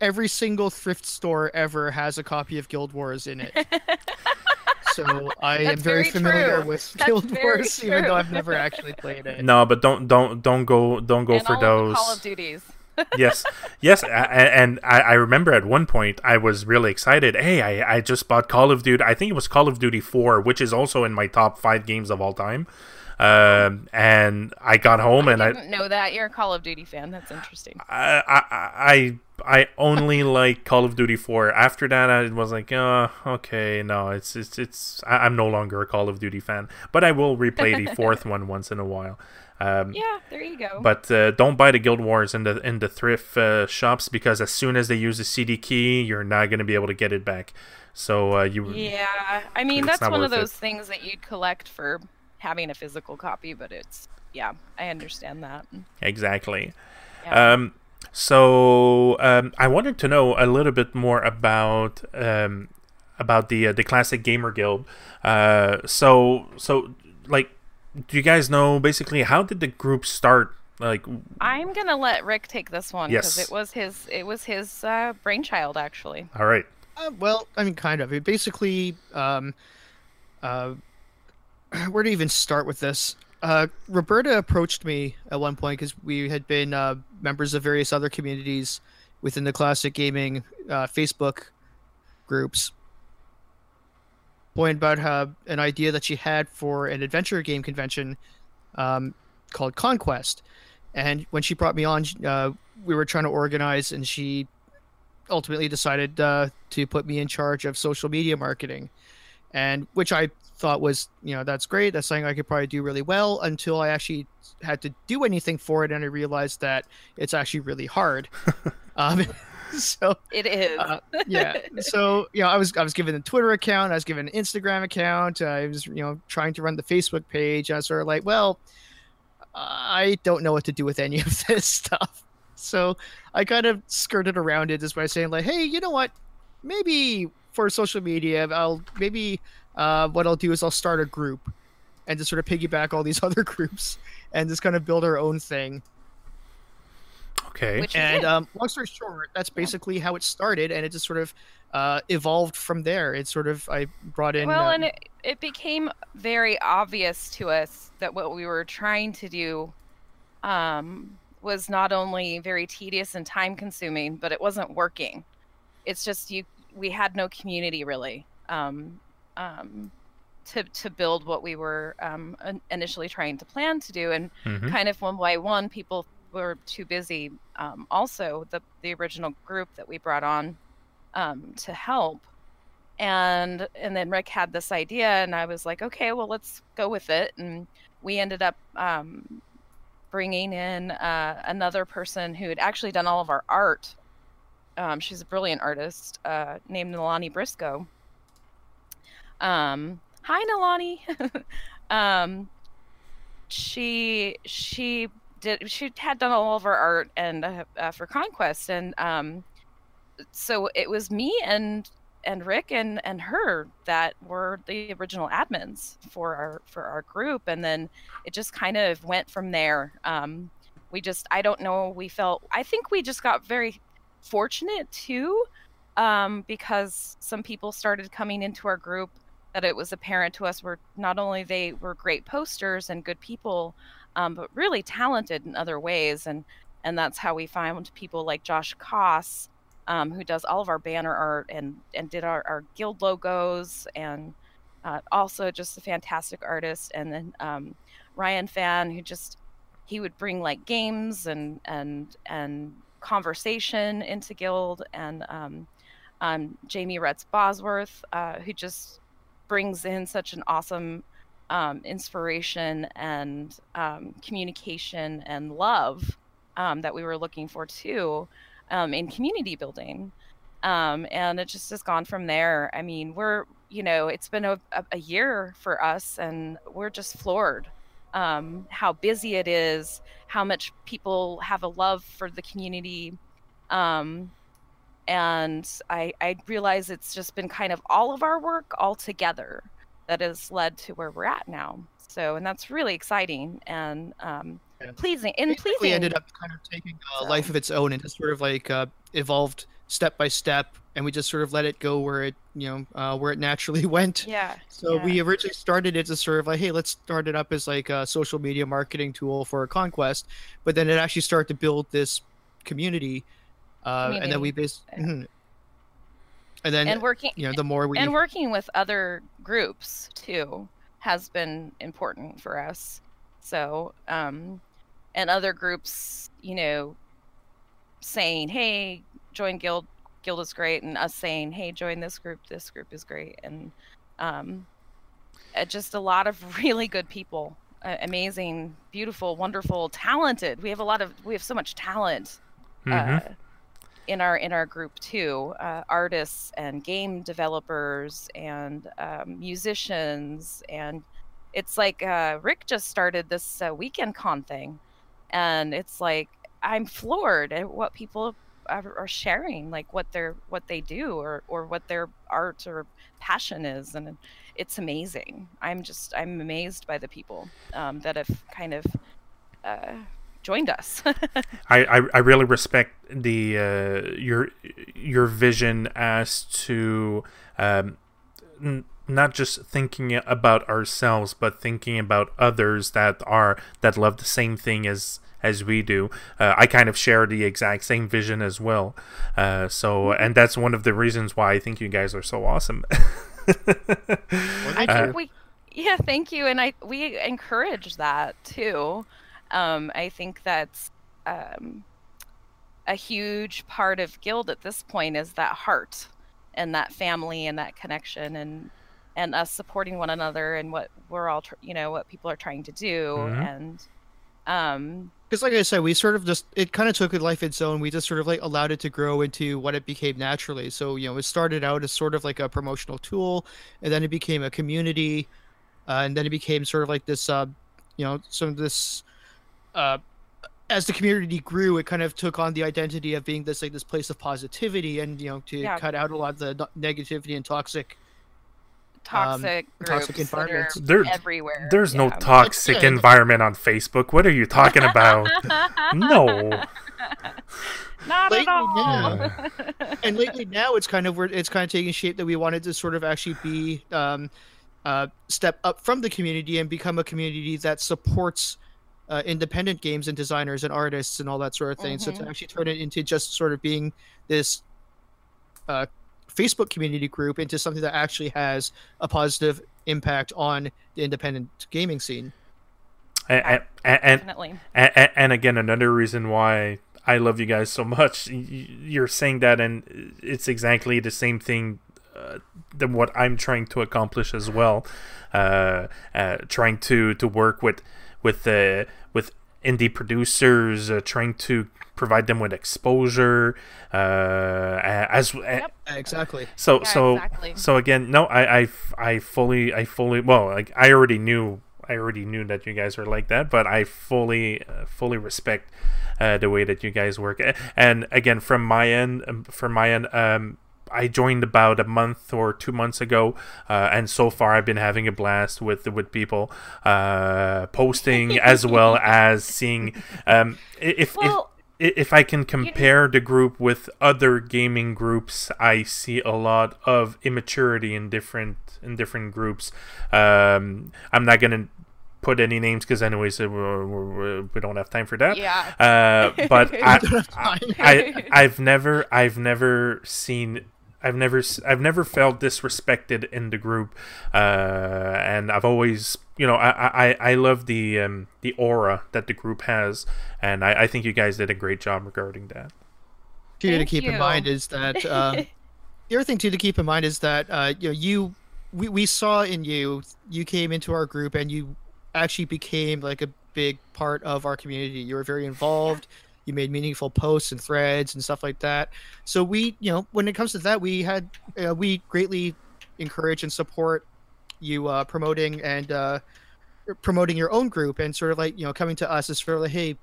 Speaker 5: every single thrift store ever has a copy of Guild Wars in it. (laughs) so I am very
Speaker 4: very
Speaker 5: familiar
Speaker 4: true.
Speaker 5: with
Speaker 4: That's
Speaker 5: Guild
Speaker 4: very
Speaker 5: Wars, even though
Speaker 4: true.
Speaker 5: I've never actually played it.
Speaker 3: no, but don't don't don't go don't go
Speaker 4: and
Speaker 3: for
Speaker 4: all
Speaker 3: those.
Speaker 4: Of the Call of Duties. (laughs)
Speaker 3: yes, yes, a- a- and I, I remember at one point I was really excited. Hey, I, I just bought Call of Duty. I think it was Call of Duty Four, which is also in my top five games of all time. Um, and I got home and
Speaker 4: I
Speaker 3: I,
Speaker 4: didn't know that you're a Call of Duty fan. That's interesting.
Speaker 3: I, I, I, I only (laughs) like Call of Duty Four. After that, I was like, uh, okay, no, it's, it's, it's. I, I'm no longer a Call of Duty fan, but I will replay the (laughs) fourth one once in a while. Um,
Speaker 4: Yeah, there you go.
Speaker 3: but uh, don't buy the Guild Wars in the in the thrift uh, shops because as soon as they use the CD key, you're not going to be able to get it back. So uh, you
Speaker 4: yeah, I mean that's one of
Speaker 3: worth it.
Speaker 4: those things that you'd collect for having a physical copy, but it's yeah, I understand that.
Speaker 3: exactly.
Speaker 4: Yeah.
Speaker 3: Um, so um, I wanted to know a little bit more about um, about the uh, the classic gamer guild. Uh, so so like, do you guys know basically how did the group start? Like,
Speaker 4: I'm gonna let Ric take this one because
Speaker 3: Yes.
Speaker 4: it was his it was his uh, brainchild actually.
Speaker 3: all right,
Speaker 5: Uh, well, I mean, kind of. It basically, um, uh, (clears throat) where to even start with this? Uh, Roberta approached me at one point because we had been uh, members of various other communities within the classic gaming uh, Facebook groups. Point about how an idea that she had for an adventure game convention um, called Conquest, and when she brought me on, uh, we were trying to organize, and she ultimately decided uh, to put me in charge of social media marketing, and which I thought was, you know, that's great. That's something I could probably do really well until I actually had to do anything for it, and I realized that it's actually really hard. (laughs) um, (laughs) so
Speaker 4: It is.
Speaker 5: uh, yeah. So you know, I was I was given a Twitter account, I was given an Instagram account, I was you know trying to run the Facebook page. I was sort of like, well, I don't know what to do with any of (laughs) this stuff. So I kind of skirted around it just by saying like, hey, you know what? Maybe for social media, I'll maybe uh, what I'll do is I'll start a group and just sort of piggyback all these (laughs) other groups and just kind of build our own thing.
Speaker 3: okay,
Speaker 4: Which
Speaker 5: And um, long story short, that's basically how it started, and it just sort of uh, evolved from there. It sort of I brought in.
Speaker 4: well,
Speaker 5: um,
Speaker 4: and it, it became very obvious to us that what we were trying to do um, was not only very tedious and time consuming, but it wasn't working. It's just you we had no community really um, um, to to build what we were um, initially trying to plan to do, and
Speaker 3: Mhm.
Speaker 4: kind of one by one, people were too busy. Um, also, the the original group that we brought on um, to help, and and then Ric had this idea, and I was like, okay, well, let's go with it, and we ended up um, bringing in uh, another person who had actually done all of our art. Um, she's a brilliant artist uh, named Nalani Briscoe. Um, hi, Nalani. (laughs) um, she she did she had done all of her art and uh, uh, for conquest and um so it was me and and ric and and her that were the original admins for our for our group and then it just kind of went from there um we just i don't know we felt i think we just got very fortunate too um because some people started coming into our group that it was apparent to us were not only they were great posters and good people um, but really talented in other ways. And and that's how we found people like Josh Koss, um, who does all of our banner art and and did our, our guild logos and uh, also just a fantastic artist. And then um, Ryan Fan, who just he would bring like games and and and conversation into guild and um, um, Jamie Retz Bosworth, uh, who just brings in such an awesome um, inspiration and um, communication and love um, that we were looking for too um, in community building. Um, and it just has gone from there. I mean, we're, you know, it's been a, a year for us and we're just floored um, how busy it is, how much people have a love for the community. Um, and I, I realize it's just been kind of all of our work all together that has led to where we're at now. So, and that's really exciting and um, yeah. pleasing. And pleasing.
Speaker 5: We ended up kind of taking a so. life of its own and just sort of like uh, evolved step by step, and we just sort of let it go where it, you know, uh, where it naturally (laughs) went.
Speaker 4: Yeah.
Speaker 5: So
Speaker 4: yeah.
Speaker 5: we originally started it as sort of like, hey, let's start it up as like a social media marketing tool for a conquest, but then it actually started to build this community, uh, and then we basically. Mm-hmm and then and working you know the more we
Speaker 4: and working with other groups too has been important for us so um and other groups you know saying hey join guild guild is great and us saying hey join this group this group is great and um uh, just a lot of (laughs) really good people uh, amazing beautiful wonderful talented we have a lot of we have so much talent mm-hmm. uh, in our in our group too uh, artists and game developers and um, musicians and it's like uh, ric just started this uh, weekend con thing and it's like i'm floored at what people are, sharing like what they're what they do or or what their art or passion is and it's amazing. I'm just i'm amazed by the people um, that have kind of uh, joined us. (laughs)
Speaker 3: I, I, I really respect the uh, your your vision as to um, n- not just thinking about ourselves, but thinking about others that are that love the same thing as as we do. Uh, I kind of share the exact same vision as well. Uh, so, mm-hmm. and that's one of the reasons why I think you guys are so awesome. (laughs)
Speaker 4: I think uh, we, yeah, thank you, and I we encourage that too. Um, I think that's um, a huge part of Guild at this point is that heart and that family and that connection and and us supporting one another and what we're all tr- you know what people are trying to do mm-hmm. and um
Speaker 5: because like i said we sort of just it kind of took a life its own we just sort of like allowed it to grow into what it became naturally so you know it started out as sort of like a promotional tool and then it became a community uh, and then it became sort of like this uh you know some of this uh, as the community grew, it kind of took on the identity of being this like this place of positivity, and you know to yeah. cut out a lot of the negativity and toxic
Speaker 4: toxic um, toxic environments
Speaker 3: there,
Speaker 4: everywhere.
Speaker 3: There's yeah. no toxic environment on Facebook. What are you talking about? (laughs) no. (laughs)
Speaker 4: Not lately, at all.
Speaker 5: Now, (laughs) and lately now it's kind of where it's kind of taking shape that we wanted to sort of actually be um, uh, step up from the community and become a community that supports uh, independent games and designers and artists and all that sort of thing. Mm-hmm. So to mm-hmm. actually turn it into just sort of being this uh, Facebook community group into something that actually has a positive impact on the independent gaming scene.
Speaker 3: and, and,
Speaker 4: Definitely.
Speaker 3: and, and again, another reason why I love you guys so much. y- y- You're saying that, and it's exactly the same thing uh, than what I'm trying to accomplish as well. Uh, uh, trying to to work with with uh, with indie producers, uh, trying to provide them with exposure. Uh, as
Speaker 4: Yep.
Speaker 5: Yeah, exactly.
Speaker 3: so
Speaker 4: Yeah,
Speaker 3: so
Speaker 4: exactly.
Speaker 3: so again, no, I, I i fully I fully well like I already knew I already knew that you guys were like that, but I fully uh, fully respect uh, the way that you guys work. And again, from my end, um, from my end, um, I joined about a month or two months ago, uh, and so far I've been having a blast with with people uh, posting (laughs) as well as seeing um, if if
Speaker 4: Well,
Speaker 3: i- if I can compare the group with other gaming groups, I see a lot of immaturity in different in different groups. Um, I'm not gonna put any names because anyways uh, we're, we're, don't have time for that.
Speaker 4: Yeah.
Speaker 3: Uh, but (laughs) I, I, I I've never I've never seen I've never s- I've never felt disrespected in the group, uh, and I've always you know I I, I love the um, the aura that the group has, and I, I think you guys did a great job regarding that.
Speaker 5: Too to
Speaker 4: Thank
Speaker 5: keep in mind is that uh, (laughs) the other thing too to keep in mind is that uh, you know you we, we saw in you you came into our group and you actually became like a big part of our community. You were very involved. You made meaningful posts and threads and stuff like that. So we, you know, when it comes to that, we had uh, we greatly encourage and support you uh, promoting and uh, promoting your own group and sort of like you know coming to us as sort of like hey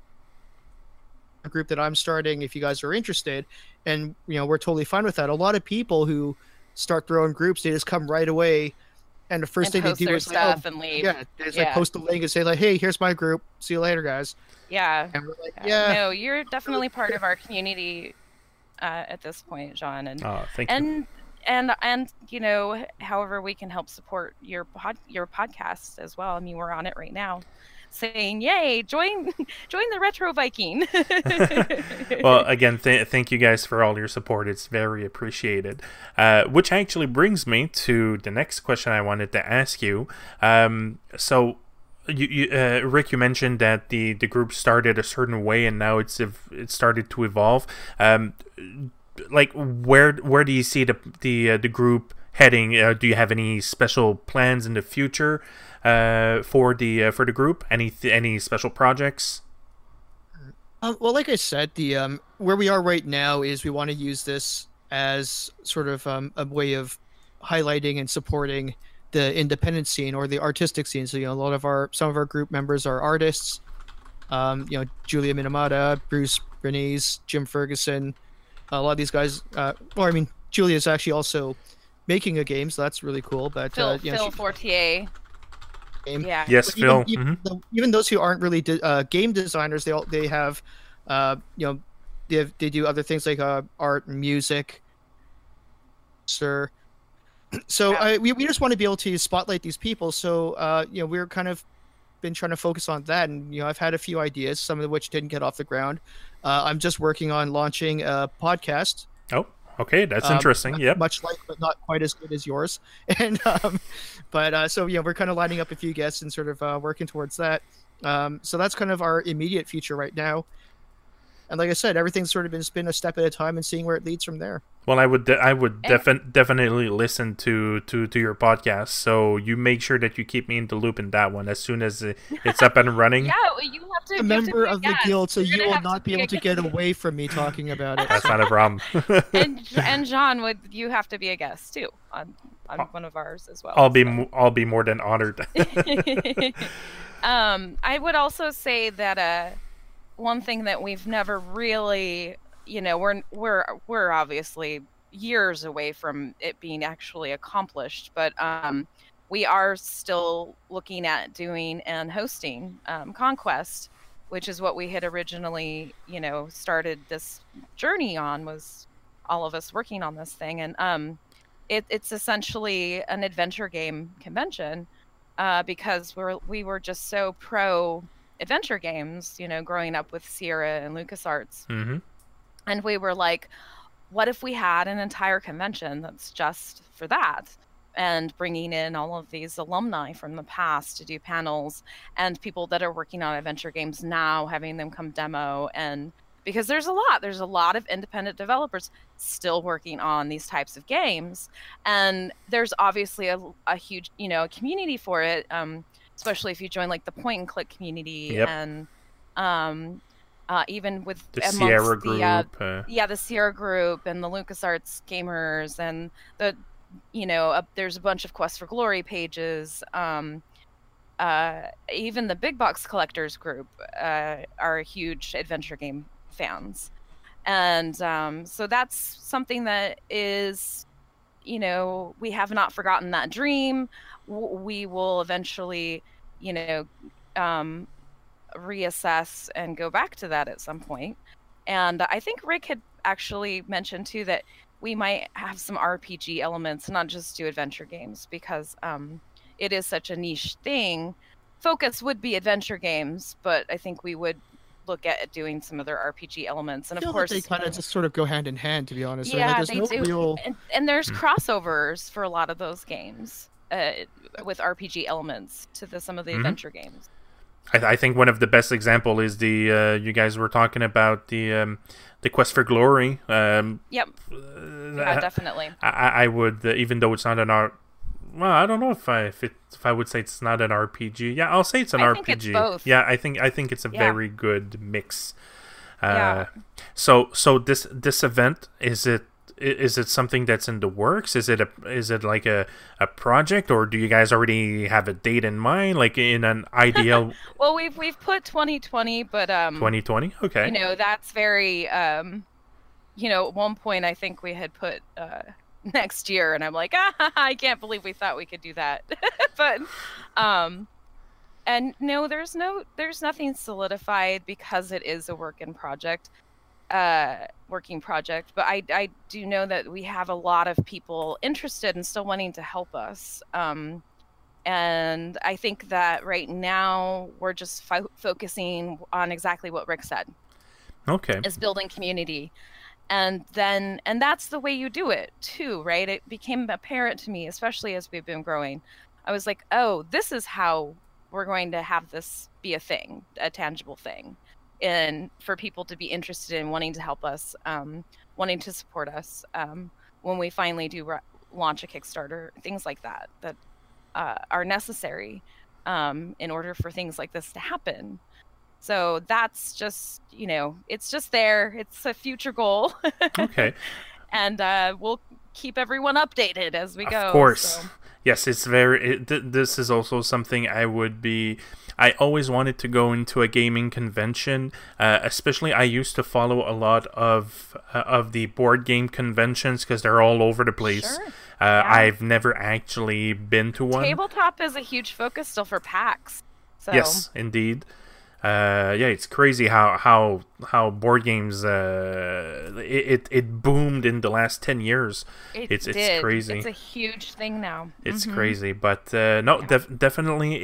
Speaker 5: a group that I'm starting if you guys are interested and you know we're totally fine with that a lot of people who start their own groups they just come right away and the first
Speaker 4: and
Speaker 5: thing
Speaker 4: post
Speaker 5: they do
Speaker 4: their
Speaker 5: is like, oh,
Speaker 4: stuff and leave.
Speaker 5: yeah they just like post a link and say like hey here's my group see you later guys
Speaker 4: Yeah.
Speaker 5: and we're like
Speaker 4: Yeah.
Speaker 5: yeah
Speaker 4: No, you're definitely part of our community uh, at this point, John, and
Speaker 3: Oh, thank you.
Speaker 4: and and and you know, however we can help support your pod your podcast as well. I mean, we're on it right now, saying, "Yay, join (laughs) join the Retro Viking." (laughs)
Speaker 3: well, again, th- thank you guys for all your support. It's very appreciated. Uh, which actually brings me to the next question I wanted to ask you. Um, so, you, you, uh, Ric, you mentioned that the, the group started a certain way and now it's it started to evolve. Um, like, where where do you see the the uh, the group heading? Uh, do you have any special plans in the future uh, for the uh, for the group? Any th- any special projects?
Speaker 5: Um, well, like I said, the um, where we are right now is we want to use this as sort of um, a way of highlighting and supporting the independent scene or the artistic scene. So you know, a lot of our some of our group members are artists. Um, you know, Julia Minamata, Bruce Bernice, Jim Ferguson. A lot of these guys. Uh, well, I mean, Julia's actually also making a game, so that's really cool. But
Speaker 4: Phil,
Speaker 5: uh, you know,
Speaker 4: Phil
Speaker 5: she-
Speaker 4: Fortier.
Speaker 5: Game.
Speaker 4: Yeah.
Speaker 3: Yes,
Speaker 5: but
Speaker 3: Phil.
Speaker 5: even, even,
Speaker 3: Mhm.
Speaker 5: even those who aren't really de- uh, game designers, they all they have, uh, you know, they have, they do other things like uh, art and music. Sir, so
Speaker 4: Yeah.
Speaker 5: I, we we just want to be able to spotlight these people. So uh, you know, we're kind of been trying to focus on that, and you know, I've had a few ideas, some of which didn't get off the ground. Uh, I'm just working on launching a podcast
Speaker 3: Oh, okay, that's
Speaker 5: um,
Speaker 3: interesting. Yeah,
Speaker 5: Much like, but not quite as good as yours. (laughs) And um, but uh, so you know, we're kind of lining up a few guests and sort of uh, working towards that. Um, so that's kind of our immediate future right now. And like I said, everything's sort of been been a step at a time and seeing where it leads from there.
Speaker 3: Well, I would de- I would
Speaker 4: And-
Speaker 3: defin- definitely listen to, to to your podcast. So you make sure that you keep me in the loop in that one as soon as it's up and running. (laughs)
Speaker 4: Yeah, well, you have to.
Speaker 5: A
Speaker 4: you have to
Speaker 5: member
Speaker 4: a
Speaker 5: of the guild, so
Speaker 4: You're
Speaker 5: you will not be
Speaker 4: a
Speaker 5: able to get away from me talking about it.
Speaker 3: That's not a problem. (laughs) (laughs)
Speaker 4: and and John, would you have to be a guest too on on
Speaker 3: I'll-
Speaker 4: one of ours as well?
Speaker 3: I'll be mo- I'll be more than honored.
Speaker 4: um, I would also say that uh, one thing that we've never really, you know, we're we're we're obviously years away from it being actually accomplished, but um, we are still looking at doing and hosting um, Conquest, which is what we had originally, you know, started this journey on. Was all of us working on this thing, and um, it, it's essentially an adventure game convention uh, because we're we were just so pro adventure games, you know, growing up with Sierra and LucasArts,
Speaker 3: hmm
Speaker 4: and we were like, what if we had an entire convention that's just for that? and bringing in all of these alumni from the past to do panels and people that are working on adventure games now having them come demo. And because there's a lot there's a lot of independent developers still working on these types of games. And there's obviously a, a huge you know community for it. Um, especially if you join like the point and click community
Speaker 3: Yep.
Speaker 4: and um, uh, even with
Speaker 3: The Sierra
Speaker 4: the,
Speaker 3: group.
Speaker 4: uh,
Speaker 3: uh,
Speaker 4: yeah the sierra group and the lucasarts gamers and the you know uh, there's a bunch of quest for glory pages um uh even the big box collectors group uh are huge adventure game fans and um so that's something that is you know we have not forgotten that dream W- we will eventually you know um reassess and go back to that at some point. point and I think Ric had actually mentioned too that we might have some RPG elements, not just do adventure games, because um, it is such a niche thing. Focus would be adventure games, but I think we would look at doing some other RPG elements. And
Speaker 5: I
Speaker 4: of course,
Speaker 5: that they kind of just sort of go hand in hand, to be honest. right?
Speaker 4: yeah,
Speaker 5: Like,
Speaker 4: they
Speaker 5: no
Speaker 4: do.
Speaker 5: real.
Speaker 4: And, and there's
Speaker 3: Hmm.
Speaker 4: crossovers for a lot of those games uh, with RPG elements to the, some of the
Speaker 3: Mhm.
Speaker 4: adventure games.
Speaker 3: I, I think one of the best example is the uh, you guys were talking about the um, the quest for glory. Um,
Speaker 4: Yep,
Speaker 3: uh,
Speaker 4: yeah, definitely.
Speaker 3: I, I would uh, even though it's not an art. Well, I don't know if I if, it, if I would say it's not an RPG. Yeah, I'll say it's an
Speaker 4: I
Speaker 3: RPG.
Speaker 4: think it's both.
Speaker 3: Yeah, I think I think it's a
Speaker 4: Yeah.
Speaker 3: very good mix. Uh,
Speaker 4: Yeah.
Speaker 3: So so this this event is it is it something that's in the works? Is it a is it like a, a project or do you guys already have a date in mind? Like in an ideal (laughs)
Speaker 4: Well, we've we've put 2020, but um,
Speaker 3: 2020? Okay.
Speaker 4: you know that's very um you know at one point i think we had put uh next year and i'm like ah, (laughs) i can't believe we thought we could do that (laughs) but um and no there's no there's nothing solidified because it is a work in project uh working project but i i do know that we have a lot of people interested and still wanting to help us um and i think that right now we're just fo- focusing on exactly what ric said.
Speaker 3: Okay.
Speaker 4: is building community. And then and that's the way you do it too right? It became apparent to me especially as we've been growing. I was like oh this is how we're going to have this be a thing a tangible thing and for people to be interested in wanting to help us um, wanting to support us um, when we finally do ra- launch a kickstarter things like that that uh, are necessary um, in order for things like this to happen so that's just, you know, it's just there. It's a future goal.
Speaker 3: Okay. (laughs)
Speaker 4: and uh, we'll keep everyone updated as we go.
Speaker 3: Of course.
Speaker 4: so-
Speaker 3: Yes, it's very. It, th- this is also something I would be. I always wanted to go into a gaming convention. Uh, especially, I used to follow a lot of uh, of the board game conventions because they're all over the place.
Speaker 4: Sure.
Speaker 3: Uh, I've never actually been to one.
Speaker 4: Tabletop is a huge focus still for PAX. So
Speaker 3: Yes, indeed. Uh, yeah, it's crazy how how how board games uh, it, it boomed in the last ten years.
Speaker 4: it
Speaker 3: it's it's
Speaker 4: did.
Speaker 3: crazy.
Speaker 4: It's a huge thing now.
Speaker 3: It's
Speaker 4: Mhm.
Speaker 3: crazy, but uh, no, def- definitely.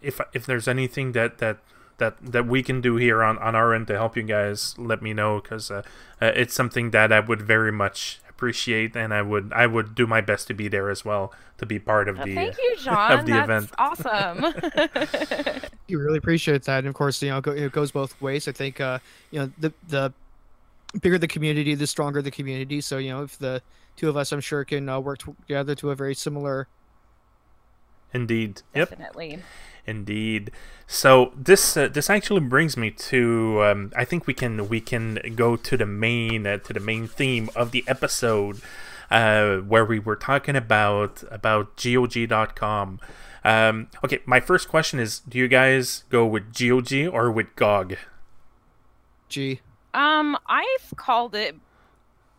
Speaker 3: if if there's anything that that that that we can do here on on our end to help you guys, let me know because uh, uh, it's something that I would very much appreciate, and I would I would do my best to be there as well to be part of
Speaker 4: Uh,
Speaker 3: the
Speaker 4: Thank you, (laughs) John.
Speaker 3: of the
Speaker 4: That's
Speaker 3: event.
Speaker 4: awesome. (laughs) (laughs)
Speaker 5: You really appreciate that, and of course, you know, it goes both ways. I think, uh, you know, the the bigger the community, the stronger the community. So, you know, if the two of us, I'm sure, can uh, work together to a very similar.
Speaker 3: Indeed. Yep.
Speaker 4: Definitely.
Speaker 3: Indeed. So this uh, this actually brings me to um, I think we can we can go to the main uh, to the main theme of the episode uh, where we were talking about about GOG.com. Um, okay, my first question is: Do you guys go with GOG or with GOG?
Speaker 5: G.
Speaker 4: Um, I've called it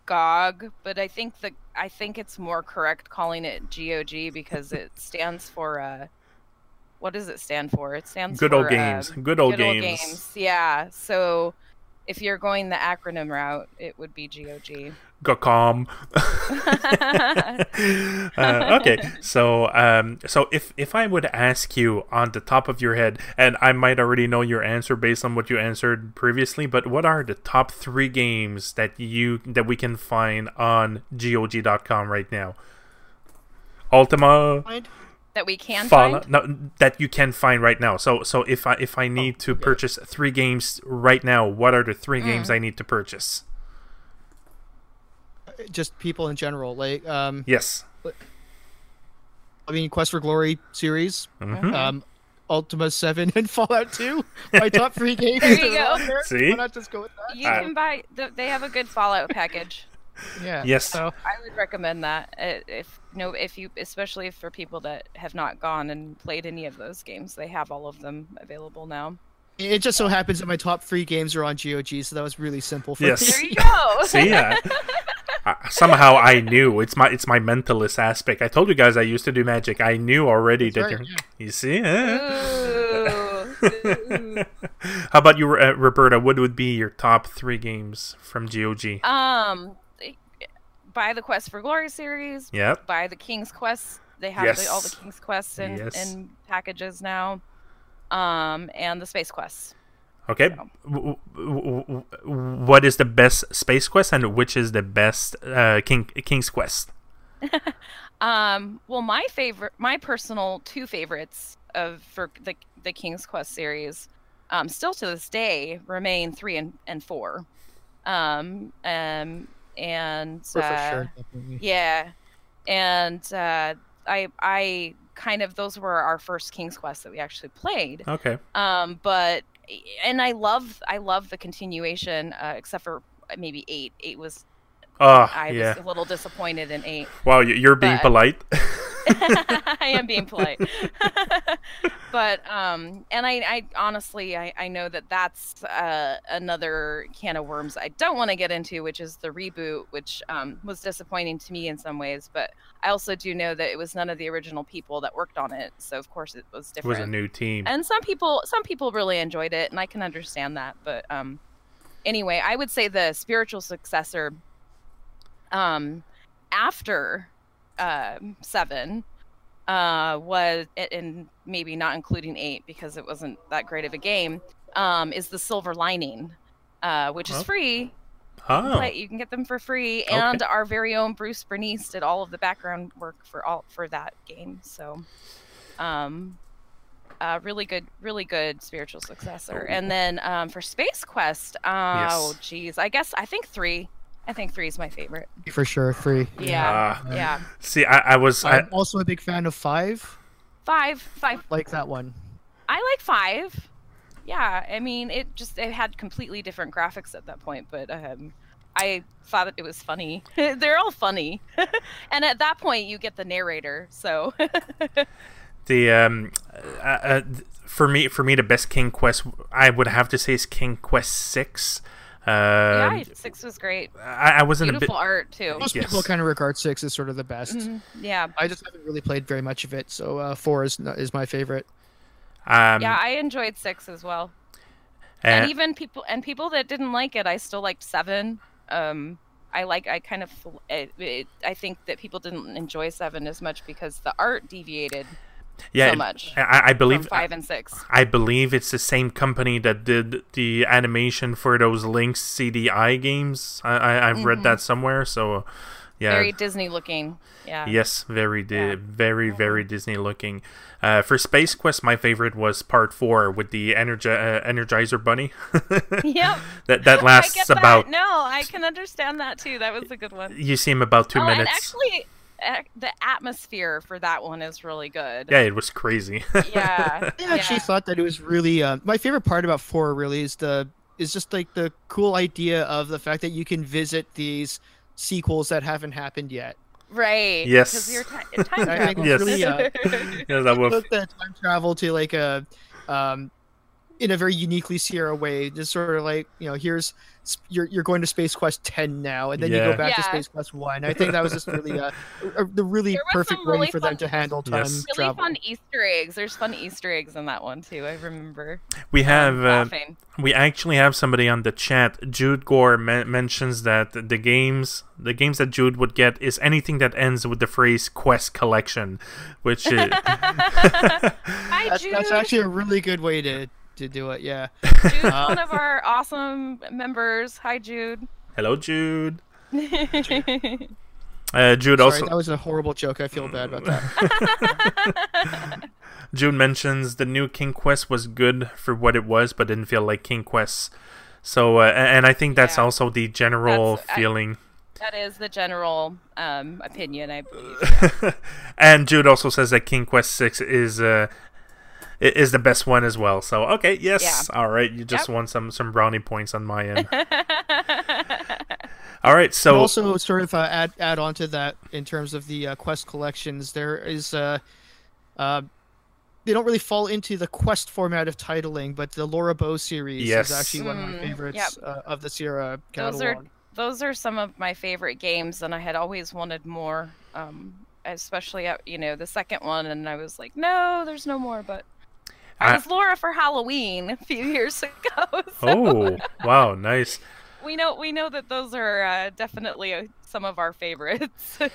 Speaker 4: GOG, but I think the I think it's more correct calling it GOG because it stands for uh what does it stand for? It stands for
Speaker 3: Good
Speaker 4: for
Speaker 3: old games.
Speaker 4: um,
Speaker 3: Good old
Speaker 4: good old
Speaker 3: games.
Speaker 4: games. Yeah. So if you're going the acronym route, it would be GOG.
Speaker 3: GOCOM. (laughs) uh, okay, so um, so if if I would ask you on the top of your head, and I might already know your answer based on what you answered previously, but what are the top three games that you that we can find on GOG.com right now? Ultima,
Speaker 5: Find?
Speaker 4: That we can
Speaker 3: Fallout,
Speaker 4: find.
Speaker 3: no, that you can find right now. So so if I if I need to purchase three games right now, what are the three games I need to purchase?
Speaker 5: Just people in general, like um,
Speaker 3: Yes.
Speaker 5: I mean, Quest for Glory series,
Speaker 3: Mhm.
Speaker 5: um, Ultima Seven, and (laughs) Fallout Two. My top three (laughs) games.
Speaker 4: There you go. (laughs)
Speaker 5: there.
Speaker 3: See?
Speaker 5: Why not just go with that?
Speaker 4: You
Speaker 3: Uh,
Speaker 4: can buy. th- They have a good Fallout package.
Speaker 5: Yeah.
Speaker 3: Yes.
Speaker 5: So
Speaker 4: I would recommend that uh, if no, if you, especially for people that have not gone and played any of those games, they have all of them available now.
Speaker 5: it just so happens that my top three games are on GOG, so that was really simple for
Speaker 3: Yes.
Speaker 5: me.
Speaker 4: There you go. (laughs)
Speaker 3: See, uh, somehow I knew it's my it's my mentalist aspect. I told you guys I used to do magic. I knew already
Speaker 5: That's
Speaker 3: that
Speaker 5: right,
Speaker 3: you're.
Speaker 5: yeah.
Speaker 3: You see? eh?
Speaker 4: Ooh. (laughs) Ooh.
Speaker 3: How about you, uh, Roberta? What would be your top three games from GOG?
Speaker 4: Um, buy the Quest for Glory series.
Speaker 3: Yep.
Speaker 4: Buy the King's Quest. They have the, all the King's Quests in,
Speaker 3: Yes.
Speaker 4: in packages now. Um, and the Space Quests.
Speaker 3: Okay. W- w- w- What is the best Space Quest and which is the best uh, King King's Quest? (laughs)
Speaker 4: Um, well, my favorite, my personal two favorites of for the the King's Quest series, um, still to this day remain three and, and four. Um, um, and
Speaker 5: for
Speaker 4: uh,
Speaker 5: sure.
Speaker 4: yeah, and uh, I I kind of those were our first King's Quest that we actually played.
Speaker 3: Okay.
Speaker 4: Um, but and I love I love the continuation, uh, except for maybe eight. Eight was
Speaker 3: Oh,
Speaker 4: I was
Speaker 3: yeah.
Speaker 4: a little disappointed in eight.
Speaker 3: Wow, you- you're being
Speaker 4: but-
Speaker 3: polite. (laughs) (laughs)
Speaker 4: I am being polite. (laughs) but um and I I honestly I I know that that's uh another can of worms I don't want to get into which is the reboot which um was disappointing to me in some ways but I also do know that it was none of the original people that worked on it so of course it was different.
Speaker 3: it was a new team.
Speaker 4: and some people some people really enjoyed it and I can understand that but um anyway, I would say the spiritual successor um after um 7 uh was and maybe not including 8 because it wasn't that great of a game um is the silver lining uh which is
Speaker 3: Oh.
Speaker 4: free.
Speaker 3: Oh,
Speaker 4: but you can get them for free. And our very own bruce bernice did all of the background work for all for that game. So um uh really good really good spiritual successor. And then um for space quest oh
Speaker 3: Yes.
Speaker 4: geez i guess i think three i think three is my favorite
Speaker 5: For sure, three.
Speaker 4: yeah
Speaker 3: Ah.
Speaker 4: yeah
Speaker 3: see, I, I was. I,
Speaker 5: I'm also a big fan of five.
Speaker 4: five five
Speaker 5: Like that one.
Speaker 4: i like five yeah i mean it just it had completely different graphics at that point but um i thought it was funny (laughs) they're all funny (laughs) and at that point you get the narrator so (laughs)
Speaker 3: the um, uh, uh, for me, for me, the best King Quest I would have to say is King Quest Six. Um,
Speaker 4: yeah six was great
Speaker 3: I, I wasn't a bit.
Speaker 4: beautiful art too
Speaker 5: Most
Speaker 3: Yes.
Speaker 5: people kind of regard six as sort of the best.
Speaker 4: Mhm, yeah
Speaker 5: I just haven't really played very much of it, so uh, four is is my favorite.
Speaker 3: Um,
Speaker 4: yeah i enjoyed six as well
Speaker 3: uh,
Speaker 4: and even people and people that didn't like it i still liked seven um i like i kind of it, it, i think that people didn't enjoy seven as much because the art deviated
Speaker 3: yeah,
Speaker 4: so much
Speaker 3: I, I believe
Speaker 4: five and six
Speaker 3: I believe it's the same company that did the animation for those Link CDI games. I, I I've read that somewhere. So, yeah.
Speaker 4: Mm-hmm. very disney looking yeah
Speaker 3: Yes, very, di-
Speaker 4: Yeah.
Speaker 3: very, very Disney looking. Uh, for Space Quest, my favorite was Part Four with the Energi- uh, Energizer Bunny. (laughs)
Speaker 4: yep
Speaker 3: that that (laughs)
Speaker 4: I
Speaker 3: lasts about.
Speaker 4: that. no i can understand that too that was a good one
Speaker 3: You see him about two
Speaker 4: oh,
Speaker 3: minutes.
Speaker 4: actually ac- the atmosphere for that one is really good
Speaker 3: yeah, it was crazy. (laughs)
Speaker 4: Yeah.
Speaker 5: I actually
Speaker 4: yeah.
Speaker 5: thought that it was really uh, my favorite part about four. Really is the is just like the cool idea of the fact that you can visit these sequels that haven't happened yet. Right.
Speaker 3: Yes.
Speaker 4: right because you're ti- time (laughs)
Speaker 5: I think
Speaker 4: travel
Speaker 3: Yes.
Speaker 5: really, uh, (laughs)
Speaker 3: yeah, that was.
Speaker 5: took the time travel to like a um in a very uniquely Sierra way. Just sort of like you know, here's you're you're going to Space Quest ten now, and then you go back to Space Quest one. I think that was just really uh, the really perfect
Speaker 4: some
Speaker 5: way
Speaker 4: really
Speaker 5: for
Speaker 4: fun-
Speaker 5: them to handle time
Speaker 3: Yes.
Speaker 4: really
Speaker 5: travel.
Speaker 4: fun Easter eggs. There's fun Easter eggs in that one too. I remember
Speaker 3: We have. Uh, we actually have somebody on the chat. Jude Gore men- mentions that the games, the games that Jude would get, is anything that ends with the phrase "Quest Collection," which is, (laughs) (laughs)
Speaker 4: Hi,
Speaker 5: That's,
Speaker 4: Jude.
Speaker 5: that's actually a really good way to to do it. Yeah.
Speaker 4: Jude's one of our awesome members. Hi, Jude.
Speaker 3: hello, Jude. (laughs) Uh, Jude
Speaker 5: Sorry,
Speaker 3: also
Speaker 5: that was a horrible joke. I feel bad about that. (laughs) (laughs)
Speaker 3: Jude mentions the new King Quest was good for what it was, but didn't feel like King Quest. So, uh, and I think that's
Speaker 4: Yeah.
Speaker 3: also the general
Speaker 4: That's- I-
Speaker 3: feeling.
Speaker 4: That is the general um, opinion, I believe.
Speaker 3: and Jude also says that King Quest Six is uh i- is the best one as well. So okay, yes, all right. You just
Speaker 4: Yep.
Speaker 3: won some some brownie points on my end. (laughs) all right,
Speaker 5: And
Speaker 3: so
Speaker 5: also, sort of uh, add add on to that in terms of the uh, quest collections, there is uh, uh, they don't really fall into the quest format of titling, but the Laura Bow series
Speaker 3: Yes.
Speaker 5: is actually one of my
Speaker 4: Mm,
Speaker 5: favorites
Speaker 4: yep.
Speaker 5: uh, of the Sierra catalog.
Speaker 4: Those are those are some of my favorite games, and I had always wanted more. Um, especially at you know the second one, and I was like, no, there's no more. But I, was Laura for Halloween a few years (laughs) ago. So
Speaker 3: oh wow, nice.
Speaker 4: we know we know that those are uh, definitely uh, some of our favorites. (laughs)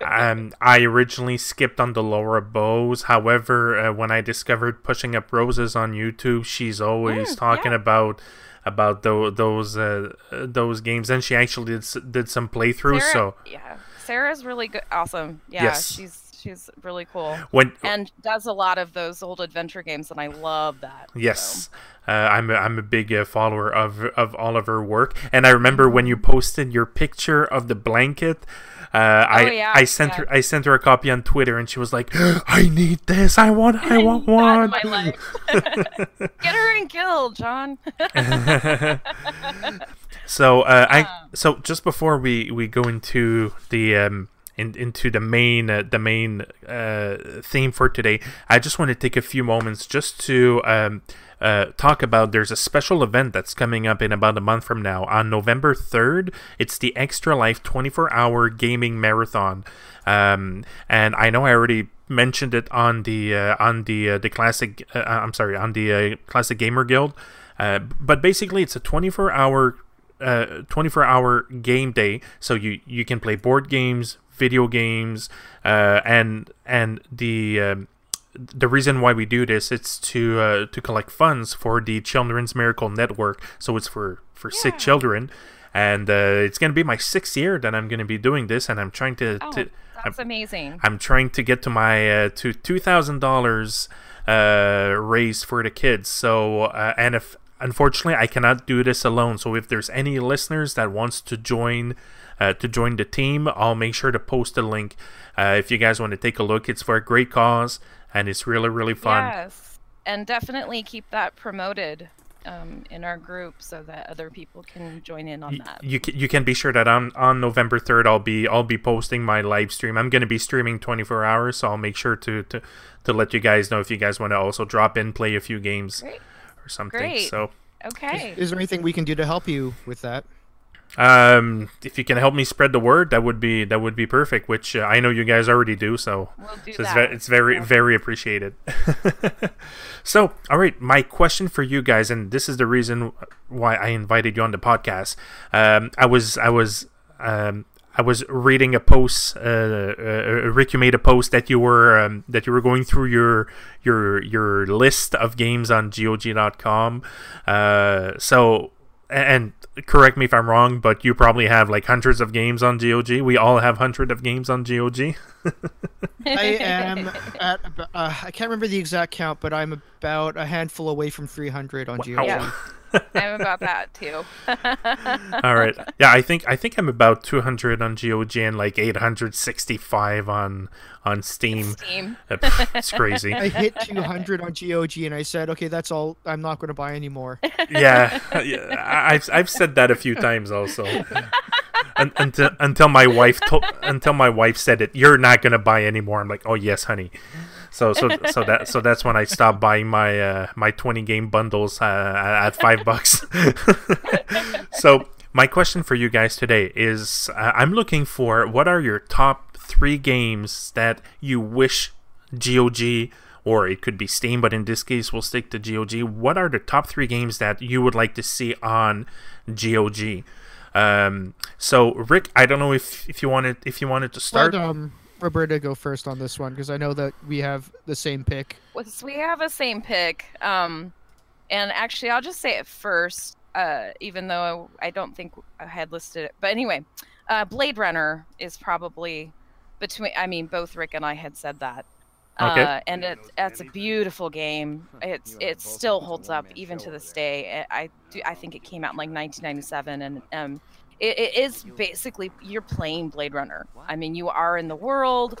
Speaker 3: Um, I originally skipped on the Laura Bows. However, uh, when I discovered pushing up roses on YouTube, she's always
Speaker 4: Mm,
Speaker 3: talking
Speaker 4: yeah.
Speaker 3: about about tho- those uh, uh, those games, and she actually did s- did some playthroughs.
Speaker 4: Sarah,
Speaker 3: So
Speaker 4: yeah, Sarah's really good, awesome. Yeah,
Speaker 3: Yes.
Speaker 4: she's she's really cool
Speaker 3: when
Speaker 4: and does a lot of those old adventure games, and I love that. so.
Speaker 3: Yes, uh, I'm a, I'm a big uh, follower of of all of her work, and I remember when you posted your picture of the blanket. Uh, I
Speaker 4: Oh, yeah,
Speaker 3: I sent
Speaker 4: yeah.
Speaker 3: her I sent her a copy on Twitter, and she was like, (gasps) "I need this. I want I (laughs) want one." (laughs)
Speaker 4: Get her and kill, John. (laughs)
Speaker 3: So uh, I
Speaker 4: Um.
Speaker 3: so just before we we go into the um in, into the main uh, the main uh, theme for today, I just want to take a few moments just to um uh, talk about there's a special event that's coming up in about a month from now on November 3rd. It's the Extra Life 24 hour gaming marathon. Um, and I know I already mentioned it on the uh, on the uh, the classic uh, I'm sorry on the uh, classic gamer guild uh, but basically it's a 24 hour uh, 24 hour game day so you you can play board games video games uh, and and the um, the reason why we do this it's to uh, to collect funds for the Children's Miracle Network. So it's for for sick children, and uh, it's gonna be my sixth year that I'm gonna be doing this, and I'm trying to.
Speaker 4: Oh,
Speaker 3: to
Speaker 4: that's amazing.
Speaker 3: I'm trying to get to my uh, to two thousand dollars uh, raised for the kids. So uh, and if unfortunately I cannot do this alone. So if there's any listeners that wants to join uh, to join the team, I'll make sure to post a link. Uh, if you guys want to take a look, it's for a great cause and it's really really fun.
Speaker 4: Yes, and definitely keep that promoted um, in our group so that other people can join in on that.
Speaker 3: You can, you can be sure that on on November third I'll be I'll be posting my live stream. I'm gonna be streaming 24 hours, so I'll make sure to to, to let you guys know if you guys want to also drop in, play a few games
Speaker 4: Great.
Speaker 3: or something.
Speaker 4: Great.
Speaker 3: So
Speaker 4: Okay.
Speaker 5: Is there anything we can do to help you with that?
Speaker 3: Um, if you can help me spread the word, that would be that would be perfect. Which uh, I know you guys already do. So
Speaker 4: We'll do
Speaker 3: so it's, ve- it's very
Speaker 4: Yeah.
Speaker 3: very appreciated. (laughs) so all right, my question for you guys, and this is the reason why I invited you on the podcast. Um, I was I was um, I was reading a post. Uh, uh, Ric, you made a post that you were um, that you were going through your your your list of games on GOG.com. Uh, so and correct me if I'm wrong, but you probably have like hundreds of games on GOG. We all have hundreds of games on GOG. (laughs)
Speaker 5: I am at uh, I can't remember the exact count, but I'm about a handful away from 300 on GOG.
Speaker 4: Yeah. I'm about that too. (laughs)
Speaker 3: All right. Yeah, I think I think I'm about 200 on GOG and like 865 on on Steam.
Speaker 4: Steam. (laughs)
Speaker 3: It's crazy.
Speaker 5: I hit 200 on GOG and I said, okay, that's all. I'm not going to buy anymore. (laughs)
Speaker 3: yeah, yeah, I- I've I've said that a few times also. Un- until until my wife told until my wife said it, you're not gonna buy anymore. I'm like, oh yes, honey. So so so that so that's when I stopped buying my uh, my 20 game bundles uh, at five bucks. (laughs) so my question for you guys today is, uh, I'm looking for what are your top three games that you wish GOG or it could be Steam, but in this case, we'll stick to GOG. What are the top three games that you would like to see on GOG? Um, so, Ric, I don't know if, if you wanted if you wanted to start.
Speaker 5: Um, Roberta go first on this one because I know that we have the same pick.
Speaker 4: We have a same pick. Um, and actually, I'll just say it first, uh, even though I don't think I had listed it. But anyway, Uh, Blade Runner is probably between. I mean, both Ric and I had said that.
Speaker 3: Okay.
Speaker 4: Uh, and it, it's a beautiful game. (laughs) It's it still holds up even to this day. I I, do, I think it came out in like 1997, and um, it, it is basically you're playing Blade Runner. I mean, you are in the world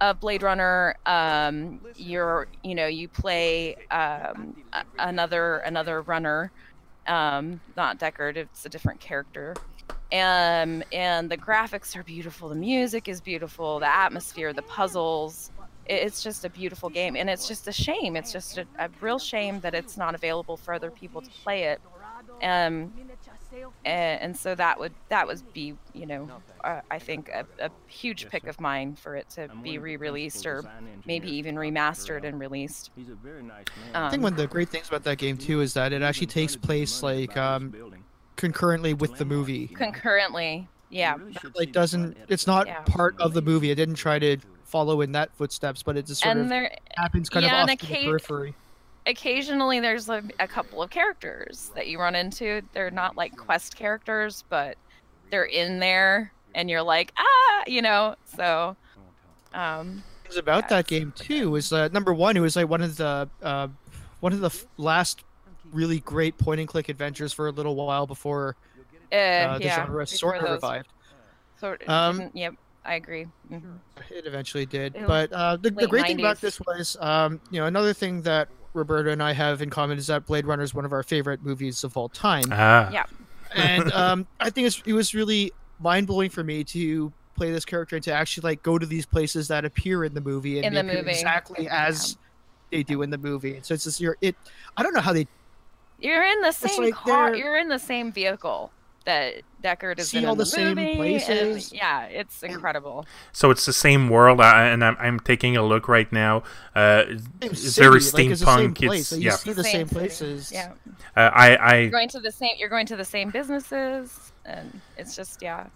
Speaker 4: of Blade Runner. Um, you're you know you play um, a- another another runner, um, not Deckard. It's a different character. Um, and the graphics are beautiful. The music is beautiful. The atmosphere, the puzzles. It- It's just a beautiful game, and it's just a shame. It's just a, a real shame that it's not available for other people to play it. Um, and, and so that would that would be you know uh, I think a, a huge pick of mine for it to be re-released or maybe even remastered and released.
Speaker 6: He's a very nice man.
Speaker 5: I think
Speaker 4: Um,
Speaker 5: one of the great things about that game too is that it actually takes place like um, concurrently with the movie.
Speaker 4: concurrently, yeah,
Speaker 5: Like doesn't it's not
Speaker 4: Yeah.
Speaker 5: part of the movie. It didn't try to follow in that footsteps, but it just sort
Speaker 4: and
Speaker 5: of
Speaker 4: there
Speaker 5: happens kind
Speaker 4: yeah,
Speaker 5: of
Speaker 4: and
Speaker 5: off the
Speaker 4: occa-
Speaker 5: periphery.
Speaker 4: Occasionally there's a, a couple of characters that you run into. They're not like quest characters, but they're in there, and you're like ah, you know. So, um,
Speaker 5: things about that game too was uh, number one. It was like one of the uh, one of the f- last really great point and click adventures for a little while before
Speaker 4: uh,
Speaker 5: uh, the
Speaker 4: yeah,
Speaker 5: genre sort of revived.
Speaker 4: Sort of,
Speaker 5: Um,
Speaker 4: yep, I agree. Mhm.
Speaker 5: It eventually did, but uh, the, the great thing about this was, um, you know, another thing that Roberta and I have in common is that Blade Runner is one of our favorite movies of all time,
Speaker 3: Ah.
Speaker 4: Yeah.
Speaker 5: and um, (laughs) I think it's, it was really mind blowing for me to play this character and to actually like go to these places that appear in the movie and
Speaker 4: In the
Speaker 5: appear
Speaker 4: movie.
Speaker 5: exactly as they do in the movie. So it's just you're it. I don't know how they
Speaker 4: You're in the same
Speaker 5: like
Speaker 4: car. You're in the same vehicle that Deckard is
Speaker 5: See
Speaker 4: in
Speaker 5: all the
Speaker 4: the,
Speaker 5: same
Speaker 4: movie, and-
Speaker 5: places.
Speaker 4: yeah, it's incredible.
Speaker 3: So it's the same world, uh, and I'm, I'm taking a look right now. Uh, it's
Speaker 5: city,
Speaker 3: very
Speaker 5: like, it's the same
Speaker 3: steampunk.
Speaker 5: place.
Speaker 3: It's
Speaker 5: you
Speaker 3: yeah.
Speaker 5: see the same
Speaker 4: city.
Speaker 5: places.
Speaker 4: Yeah,
Speaker 3: Uh, I I
Speaker 4: you're going to the same. You're going to the same businesses, and it's just yeah.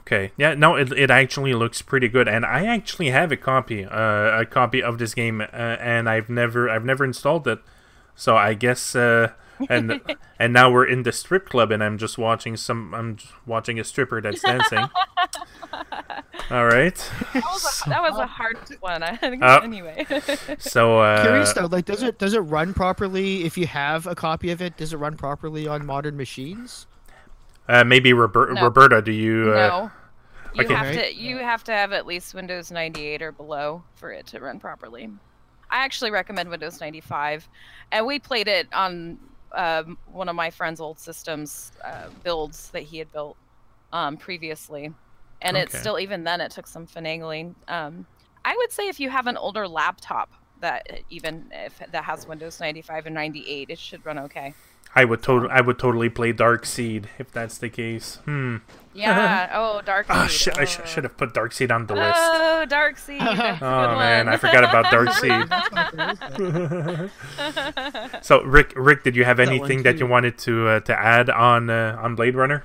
Speaker 3: Okay. Yeah. No. It, it actually looks pretty good, and I actually have a copy, uh, a copy of this game, uh, and I've never, I've never installed it. So I guess, uh, and and now we're in the strip club, and I'm just watching some, I'm watching a stripper that's (laughs) dancing. All right.
Speaker 4: That was a, that was a hard one. (laughs)
Speaker 3: Uh,
Speaker 4: anyway.
Speaker 3: So (laughs) uh,
Speaker 5: Curious though, like does it does it run properly if you have a copy of it? Does it run properly on modern machines?
Speaker 3: uh, maybe Robert,
Speaker 4: No.
Speaker 3: Roberta, do you? Uh,
Speaker 4: no. You
Speaker 3: okay.
Speaker 4: have to you have to have at least Windows 98 or below for it to run properly. I actually recommend Windows 95, and we played it on um, one of my friend's old systems uh, builds that he had built um, previously, and it's
Speaker 3: Okay.
Speaker 4: still even then it took some finagling. Um, I would say if you have an older laptop that even if that has Windows 95 and 98, it should run okay.
Speaker 3: I would totally, I would totally play Dark Seed if that's the case. Hmm.
Speaker 4: Yeah. (laughs) oh, Dark
Speaker 3: Ah,
Speaker 4: Seed.
Speaker 3: shit! I sh-
Speaker 4: Oh.
Speaker 3: should have put Dark Seed on the list.
Speaker 4: Oh, Dark Seed. (laughs)
Speaker 3: Oh man, I forgot about Dark (laughs) Seed. so Ric, Ric, did you have anything that you wanted to uh, to add on uh, on Blade Runner?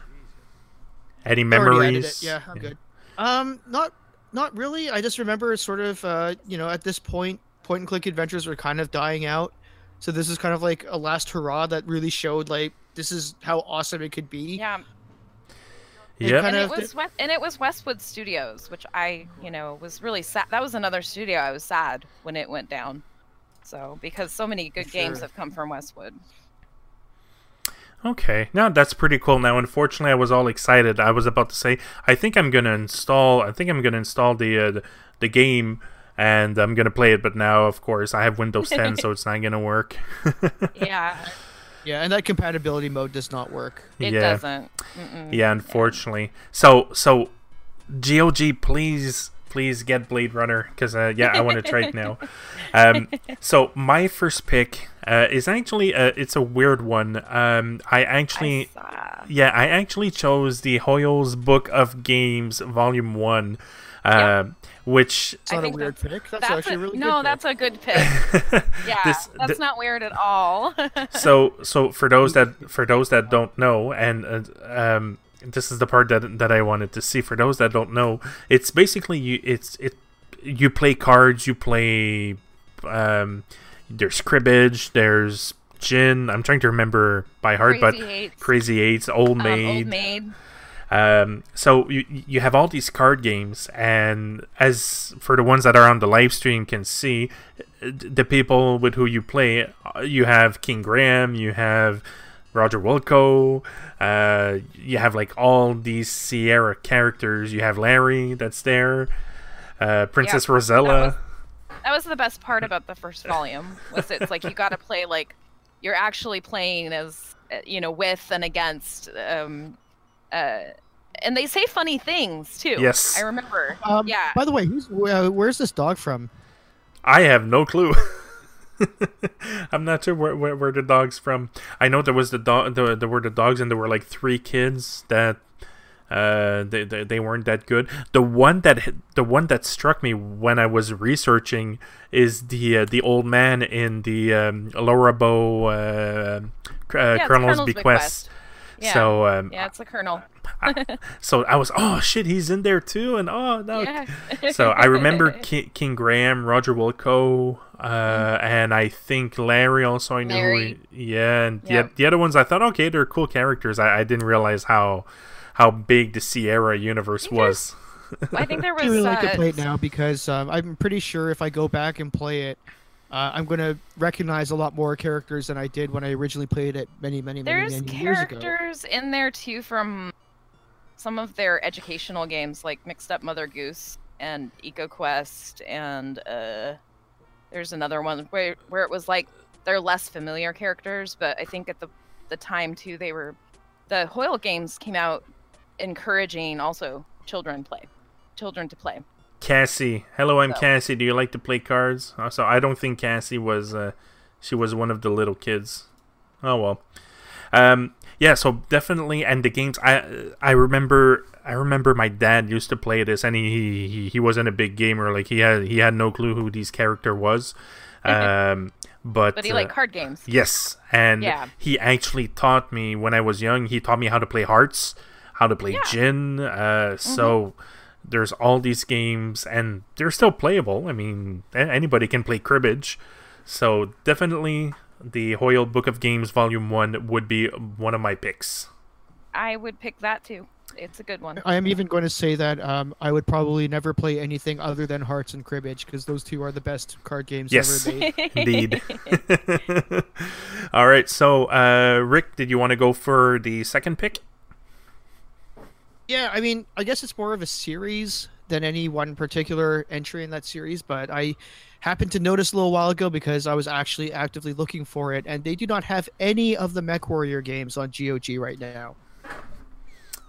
Speaker 3: Any
Speaker 5: I already added
Speaker 3: memories?
Speaker 5: it. Yeah, I'm good. Um, not not really. I just remember sort of, uh, you know, at this point, point and click adventures were kind of dying out. So this is kind of like a last hurrah that really showed like this is how awesome it could be.
Speaker 4: Yeah,
Speaker 3: Yep.
Speaker 5: kind
Speaker 4: and
Speaker 5: of
Speaker 4: it was West, and it was Westwood Studios, which I, you know, was really sad. That was another studio I was sad when it went down. So because so many good games have come from Westwood.
Speaker 3: Okay, now that's pretty cool. Now, unfortunately, I was all excited. I was about to say, I think I'm gonna install. I think I'm gonna install the uh, the, the game, and I'm gonna play it. But now, of course, I have Windows 10, so it's not gonna work. (laughs)
Speaker 4: Yeah,
Speaker 5: Yeah, and that compatibility mode does not work.
Speaker 4: it
Speaker 3: yeah.
Speaker 4: doesn't. Mm-mm.
Speaker 3: Yeah, unfortunately. So, so, GOG, please, please get Blade Runner because uh, yeah, I want to try it now. (laughs) Um, so my first pick uh, is actually uh, it's a weird one. Um, I actually,
Speaker 4: I saw-
Speaker 3: yeah, I actually chose the Hoyle's Book of Games Volume One, uh,
Speaker 4: Yeah.
Speaker 3: which
Speaker 5: It's
Speaker 4: I
Speaker 5: not a
Speaker 4: think
Speaker 5: weird pick. That's,
Speaker 4: That's
Speaker 5: actually
Speaker 4: a,
Speaker 5: really
Speaker 4: no,
Speaker 5: good.
Speaker 4: that's a good pick. (laughs) Yeah,
Speaker 3: This-
Speaker 4: that's
Speaker 3: th-
Speaker 4: not weird at all. (laughs)
Speaker 3: so so for those that for those that don't know and uh, um this is the part that that I wanted to see for those that don't know it's basically you it's it you play cards you play um there's cribbage there's gin I'm trying to remember by heart
Speaker 4: Crazy
Speaker 3: but
Speaker 4: Eights,
Speaker 3: crazy eights old
Speaker 4: um, Old Maid.
Speaker 3: Um, so you you have all these card games, and as for the ones that are on the live stream can see, the people with who you play, you have King Graham, you have Roger Wilco, uh, you have like all these Sierra characters. You have Larry that's there, uh, Princess
Speaker 4: Yeah,
Speaker 3: Rosella.
Speaker 4: that was- That was the best part about the first volume. Was it's like you (laughs) got to play like you're actually playing as uh, you know with and against. Um, uh, and they say funny things too.
Speaker 3: Yes.
Speaker 4: I remember.
Speaker 5: Um,
Speaker 4: yeah.
Speaker 5: By the way, who's uh, where's this dog from?
Speaker 3: I have no clue. (laughs) I'm not sure where, where, where the dog's from. I know there was the dog. The, there were the dogs, and there were like three kids that uh they, they, they weren't that good. The one that the one that struck me when I was researching is the uh, the old man in the um, Laura Bow uh, cr- uh,
Speaker 4: Yeah, it's
Speaker 3: Colonel's,
Speaker 4: Colonel's
Speaker 3: Bequest.
Speaker 4: Yeah.
Speaker 3: So um,
Speaker 4: yeah, it's a colonel. (laughs)
Speaker 3: so I was oh shit he's in there too and oh no
Speaker 4: Yeah. (laughs)
Speaker 3: so I remember (laughs) King, King Graham, Roger Wilco, uh, and I think Larry also I knew. who
Speaker 4: Larry.
Speaker 3: he- yeah, and
Speaker 4: Yep.
Speaker 3: the, the other ones I thought okay they're cool characters. I, I didn't realize how how big the Sierra universe was.
Speaker 4: I think there was.
Speaker 5: I really like to
Speaker 4: uh,
Speaker 5: play it now because um, I'm pretty sure if I go back and play it, uh, I'm going to recognize a lot more characters than I did when I originally played it many, many, many,
Speaker 4: There's
Speaker 5: many years ago.
Speaker 4: There's characters in there too from some of their educational games, like Mixed Up Mother Goose and EcoQuest, and uh, there's another one where where it was like they're less familiar characters, but I think at the the time too they were the Hoyle games came out encouraging also children play, children to play.
Speaker 3: Cassie, hello, I'm
Speaker 4: So-
Speaker 3: Cassie. Do you like to play cards? Uh, so I don't think Cassie was uh, she was one of the little kids. Oh well. Um, yeah, so definitely, and the games I I remember I remember my dad used to play this, and he he, he wasn't a big gamer. Like he had he had no clue who this character was. Um, but
Speaker 4: But he
Speaker 3: uh,
Speaker 4: liked card games.
Speaker 3: Yes, and
Speaker 4: Yeah.
Speaker 3: he actually taught me when I was young. He taught me how to play hearts, how to play
Speaker 4: Yeah. Mm-hmm.
Speaker 3: gin. Uh, So there's all these games, and they're still playable. I mean, anybody can play cribbage. So definitely, the Hoyle Book of Games Volume One would be one of my picks.
Speaker 4: I would pick that too. It's a good one.
Speaker 5: I am even going to say that um, I would probably never play anything other than Hearts and Cribbage because those two are the best card games
Speaker 3: Yes.
Speaker 5: ever made. (laughs)
Speaker 3: Indeed. (laughs) all right. So, uh, Ric, did you want to go for the second pick?
Speaker 5: Yeah, I mean, I guess it's more of a series than any one particular entry in that series, but I happened to notice a little while ago because I was actually actively looking for it, and they do not have any of the Mech Warrior games on GOG right now.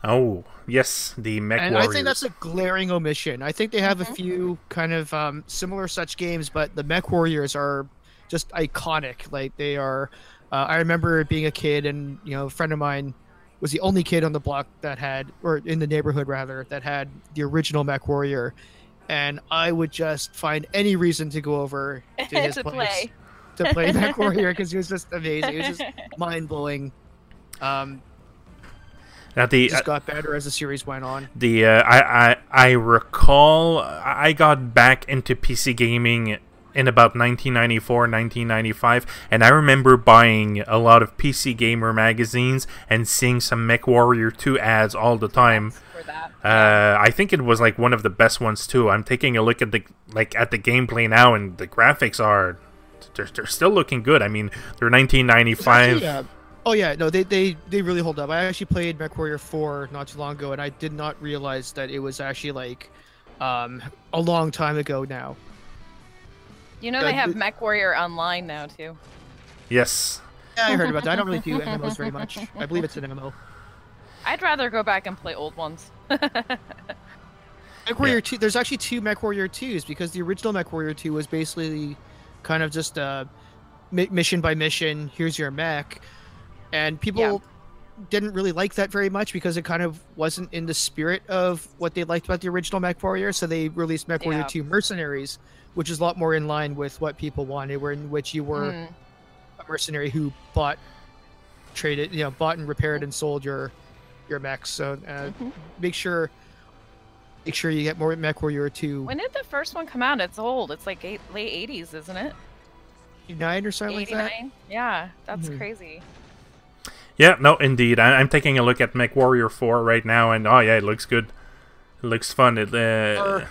Speaker 3: Oh, yes, the Mech
Speaker 5: and
Speaker 3: Warriors.
Speaker 5: I think that's a glaring omission. I think they have a few kind of um, similar such games, but the Mech Warriors are just iconic. Like they are. Uh, I remember being a kid, and you know, a friend of mine was the only kid on the block that had, or in the neighborhood rather, that had the original Mech Warrior, and I would just find any reason to go over (laughs) to his
Speaker 4: to
Speaker 5: place
Speaker 4: play.
Speaker 5: to play Mech (laughs) Warrior because he was just amazing. It was just (laughs) mind blowing. Um,
Speaker 3: now the
Speaker 5: it just got better as the series went on.
Speaker 3: the uh, I, I I recall I got back into PC gaming in about 1994 1995 and I remember buying a lot of PC gamer magazines and seeing some Mech Warrior 2 ads all the time
Speaker 4: For that.
Speaker 3: uh, I think it was like one of the best ones too I'm taking a look at the like at the gameplay now and the graphics are they're, they're still looking good I mean they're 1995
Speaker 5: Yeah. Oh yeah, no, they, they they really hold up. I actually played MechWarrior 4 not too long ago, and I did not realize that it was actually like um, a long time ago now.
Speaker 4: You know
Speaker 5: Uh,
Speaker 4: they have
Speaker 5: th-
Speaker 4: Mech Warrior Online now too.
Speaker 3: yes
Speaker 5: Yeah, I heard about that. I don't really do MMOs very much. I believe it's an MMO.
Speaker 4: I'd rather go back and play old ones.
Speaker 5: MechWarrior 2. There's actually two MechWarrior 2s because the original MechWarrior 2 was basically kind of just uh, mi- mission by mission. Here's your mech, and people
Speaker 4: Yeah.
Speaker 5: didn't really like that very much because it kind of wasn't in the spirit of what they liked about the original Mech Warrior. So they released Mech Warrior
Speaker 4: Yeah.
Speaker 5: 2 Mercenaries, which is a lot more in line with what people wanted, where in which you were
Speaker 4: Mm.
Speaker 5: a mercenary who bought, traded, you know, bought and repaired and sold your your mechs. So uh,
Speaker 4: Mhm.
Speaker 5: make sure make sure you get more Mech Warrior 2
Speaker 4: When did the first one come out? It's old. It's like eight, late 80s, isn't it?
Speaker 5: nine or something like that.
Speaker 4: 89? Yeah, that's
Speaker 5: Mhm.
Speaker 4: crazy.
Speaker 3: Yeah, no, indeed. I, I'm taking a look at MechWarrior 4 right now, and oh yeah, it looks good. It looks fun. It, uh,
Speaker 5: Or-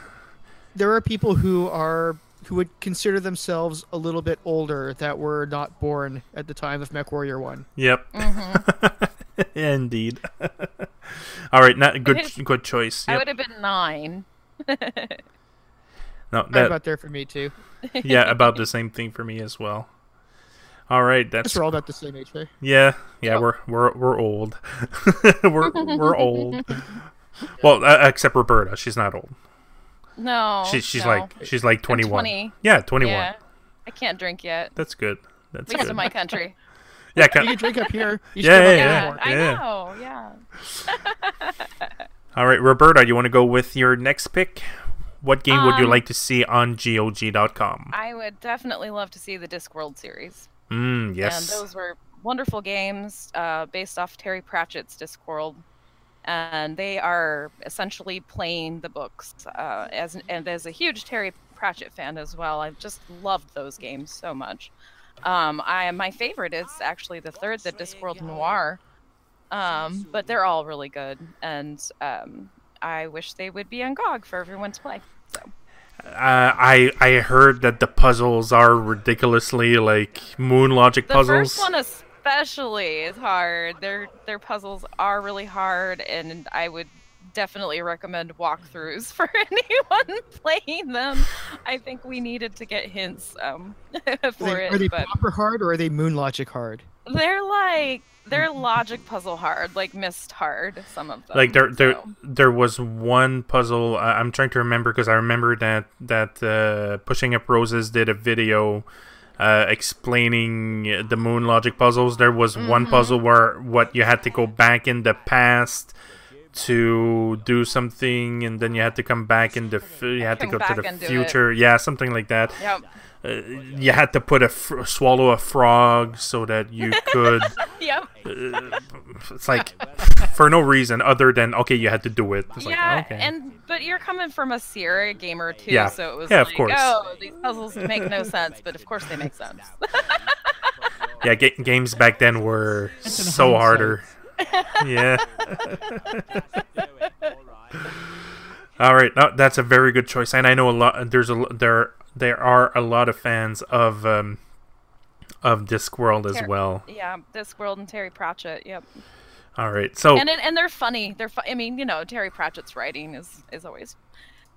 Speaker 5: There are people who are who would consider themselves a little bit older that were not born at the time of MechWarrior One.
Speaker 3: Yep. (laughs) Indeed. (laughs) All right, not good.
Speaker 4: is-
Speaker 3: Good choice.
Speaker 4: I would have been nine. (laughs)
Speaker 3: No,
Speaker 5: Right
Speaker 3: that,
Speaker 5: about there for me too.
Speaker 3: yeah, about the same thing for me as well. All right, that's
Speaker 5: we're all about the same age, right?
Speaker 3: yeah, yeah. We're we're we're old. we're we're old. Well, uh, except Roberta, she's not old.
Speaker 4: No.
Speaker 3: She, she's
Speaker 4: no.
Speaker 3: like she's like twenty one.
Speaker 4: 20.
Speaker 3: Yeah, twenty one.
Speaker 4: Yeah. I can't drink yet
Speaker 3: That's good. That's
Speaker 4: because
Speaker 3: good.
Speaker 4: of my country. (laughs)
Speaker 3: yeah,
Speaker 5: You
Speaker 3: can,
Speaker 5: can drink up here. You
Speaker 3: Yeah,
Speaker 5: still
Speaker 3: yeah, yeah.
Speaker 5: more.
Speaker 4: I know. Yeah. (laughs)
Speaker 3: all right, Roberta, you want to go with your next pick? What game would you
Speaker 4: Um,
Speaker 3: like to see on GOG.com?
Speaker 4: I would definitely love to see the Discworld series.
Speaker 3: Mm, yes.
Speaker 4: And those were wonderful games uh, based off Terry Pratchett's Discworld. And they are essentially playing the books. Uh, as and as a huge Terry Pratchett fan as well, I've just loved those games so much. Um, I my favorite is actually the third, the Discworld Noir. Um, but they're all really good, and um, I wish they would be on GOG for everyone to play. So
Speaker 3: Uh, I I heard that the puzzles are ridiculously like moon logic
Speaker 4: The
Speaker 3: puzzles.
Speaker 4: first one especially is hard. Their their puzzles are really hard, and I would definitely recommend walkthroughs (laughs) for (laughs) anyone playing them. I think we needed to get hints um, (laughs)
Speaker 5: Are
Speaker 4: for
Speaker 5: they,
Speaker 4: it,
Speaker 5: are they
Speaker 4: but
Speaker 5: proper hard or are they moon logic hard?
Speaker 4: they're like they're logic puzzle hard, like missed hard. Some of them.
Speaker 3: like there there
Speaker 4: so.
Speaker 3: there was one puzzle I I'm trying to remember because I remember that that uh, pushing up roses did a video uh, explaining the moon logic puzzles. There was
Speaker 4: Mm-hmm.
Speaker 3: one puzzle where what you had to go back in the past to do something, and then you had to come back in the f- you had to go to the future. Yeah, something like that.
Speaker 4: Yep.
Speaker 3: Uh, you had to put a fr- swallow a frog so that you (laughs) could.
Speaker 4: Yep.
Speaker 3: it's like for no reason other than okay, you had to do it. It's like,
Speaker 4: yeah,
Speaker 3: okay.
Speaker 4: and but you're coming from a Sierra gamer too,
Speaker 3: Yeah.
Speaker 4: so it was
Speaker 3: Yeah, of course.
Speaker 4: oh, these puzzles make no sense, but of course they make sense. (laughs)
Speaker 3: yeah, ga- games back then were so harder. yeah. (laughs) All right, no, that's a very good choice, and I know a lot. There's a there there are a lot of fans of um of Discworld as
Speaker 4: Ter-
Speaker 3: well.
Speaker 4: yeah, Discworld and Terry Pratchett. Yep.
Speaker 3: All right, so
Speaker 4: and and they're funny. They're fu- I mean, you know, Terry Pratchett's writing is is always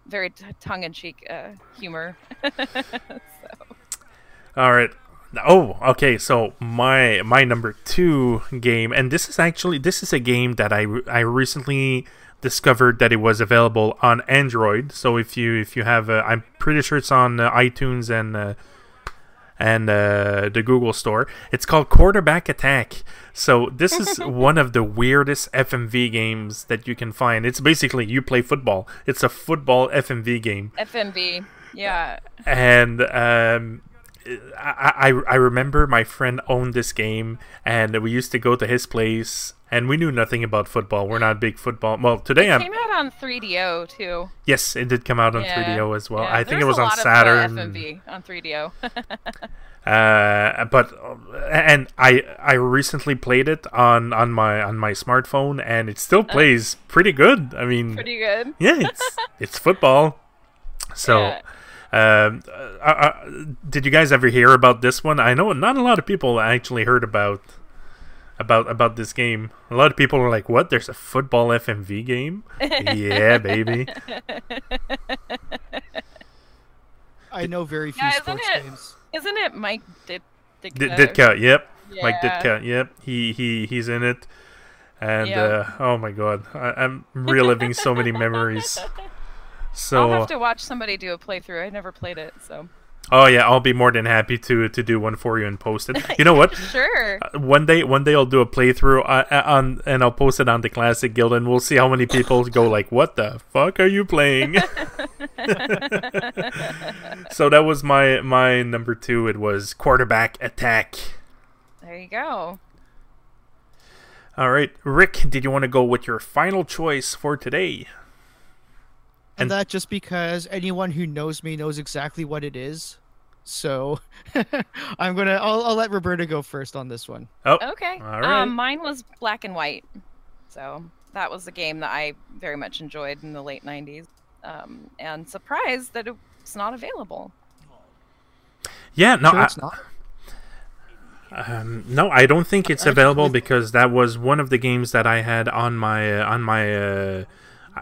Speaker 4: very t- tongue-in-cheek uh, humor. (laughs) so,
Speaker 3: All right. Oh, okay. So my my number two game, and this is actually this is a game that I I recently discovered that it was available on Android. So if you if you have, uh, I'm pretty sure it's on uh, iTunes and uh, and uh, the Google Store. It's called Quarterback Attack. So this is (laughs) one of the weirdest FMV games that you can find. It's basically you play football. It's a football FMV game
Speaker 4: FMV. Yeah.
Speaker 3: and um, I, I I remember my friend owned this game, and we used to go to his place, and we knew nothing about football. We're not big football. Well, today I'm
Speaker 4: Came out on 3DO too.
Speaker 3: yes, it did come out on
Speaker 4: Yeah.
Speaker 3: 3DO as well.
Speaker 4: Yeah,
Speaker 3: I think it was on Saturn.
Speaker 4: Of, uh, FMV on 3DO. (laughs)
Speaker 3: Uh, but and I I recently played it on on my on my smartphone, and it still plays pretty good. I mean,
Speaker 4: Uh. Pretty good. (laughs)
Speaker 3: yeah, it's it's football. So.
Speaker 4: Yeah.
Speaker 3: Um, uh, uh, did you guys ever hear about this one? I know not a lot of people actually heard about about about this game. A lot of people are like, "What? There's a football FMV game?" yeah, baby.
Speaker 5: I know very few
Speaker 4: Yeah,
Speaker 5: sports
Speaker 4: it-
Speaker 5: games.
Speaker 4: Isn't it Mike Dit-
Speaker 3: D-
Speaker 4: Ditka?
Speaker 3: Ditka, yep. Mike
Speaker 4: Yeah.
Speaker 3: Ditka, yep. He he he's in it, and
Speaker 4: Yep.
Speaker 3: uh, oh my god, I, I'm reliving so many memories. (laughs) So
Speaker 4: I'll have to watch somebody do a playthrough. I never played it, so
Speaker 3: oh yeah, I'll be more than happy to to do one for you and post it. You know what? (laughs)
Speaker 4: sure.
Speaker 3: one day one day I'll do a playthrough uh, uh, on and I'll post it on the classic guild and we'll see how many people go (laughs) like what the fuck are you playing (laughs) so that was my my number two it was quarterback attack
Speaker 4: There you go.
Speaker 3: all right Rick did you want to go with your final choice for today
Speaker 5: And,
Speaker 3: And-
Speaker 5: that just because anyone who knows me knows exactly what it is. So (laughs) I'm gonna I'll, I'll let Roberta go first on this one.
Speaker 3: Oh,
Speaker 4: Okay.
Speaker 3: All right.
Speaker 4: Um, mine was black and white. So that was a game that I very much enjoyed in the late 90s. Um, and surprised that it's not available.
Speaker 3: yeah. No,
Speaker 5: Sure
Speaker 3: I,
Speaker 5: it's not.
Speaker 3: Um, no, I don't think it's available because that was one of the games that I had on my uh, on my. Uh,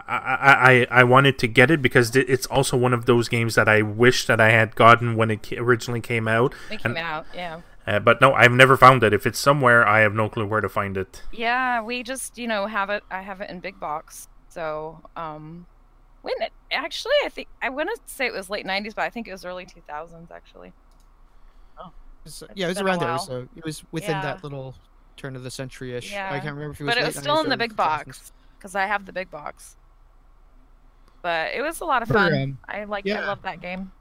Speaker 3: I, I I I wanted to get it because it's also one of those games that I wish that I had gotten when it originally came out.
Speaker 4: It came
Speaker 3: And-
Speaker 4: out, yeah.
Speaker 3: Uh, but no, I've never found it. If it's somewhere, I have no clue where to find it.
Speaker 4: Yeah, we just, you know, have it. I have it in big box. So, um, when it, actually, I think I want to say it was late 90s, but I think it was early 2000s actually.
Speaker 5: It's- yeah, it was around there. So it was within
Speaker 4: Yeah.
Speaker 5: that little turn of the century ish.
Speaker 4: Yeah,
Speaker 5: I can't remember if it was.
Speaker 4: but it was still in the big
Speaker 5: 2000s.
Speaker 4: box because I have the big box. But it was a lot of
Speaker 5: For,
Speaker 4: fun.
Speaker 5: um,
Speaker 4: I like, I love that game.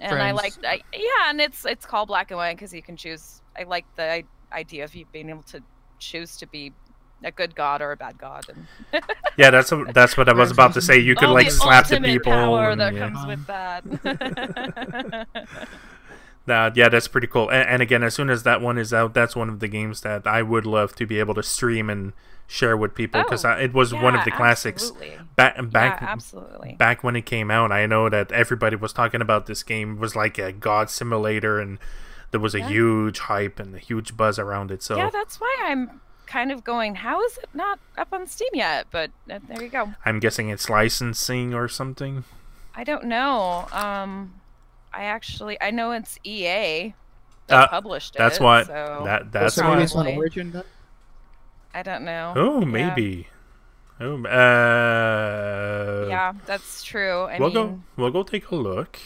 Speaker 4: And I like, I, yeah, and it's it's called black and white because you can choose. I like the idea of you being able to choose to be a good god or a bad god, and (laughs)
Speaker 3: Yeah, that's what that's what I was about to say. You could
Speaker 4: all
Speaker 3: like
Speaker 4: the
Speaker 3: slap the
Speaker 4: ultimate
Speaker 3: people.
Speaker 4: power
Speaker 3: and,
Speaker 4: that
Speaker 3: yeah.
Speaker 4: comes with that. (laughs) (laughs)
Speaker 3: That- yeah, that's pretty cool. And, and again, as soon as that one is out, that's one of the games that I would love to be able to stream and share with people because
Speaker 4: Oh,
Speaker 3: it was one of the classics
Speaker 4: absolutely.
Speaker 3: back back
Speaker 4: yeah, absolutely.
Speaker 3: back when it came out. I know that everybody was talking about this game It was like a god simulator, and there was a
Speaker 4: Yeah.
Speaker 3: huge hype and a huge buzz around it. So
Speaker 4: Yeah, that's why I'm kind of going. How is it not up on Steam yet? But uh, there you go.
Speaker 3: I'm guessing it's licensing or something.
Speaker 4: I don't know. Um, I actually I know it's EA
Speaker 3: Uh,
Speaker 4: that published
Speaker 3: That's
Speaker 4: it.
Speaker 3: why
Speaker 4: So
Speaker 3: that that's
Speaker 5: so
Speaker 3: why.
Speaker 5: maybe it's on Origin then?
Speaker 4: I don't know.
Speaker 3: Oh,
Speaker 4: Yeah.
Speaker 3: maybe. Oh, uh,
Speaker 4: Yeah, that's true. I
Speaker 3: we'll
Speaker 4: mean,
Speaker 3: go. We'll go take a look.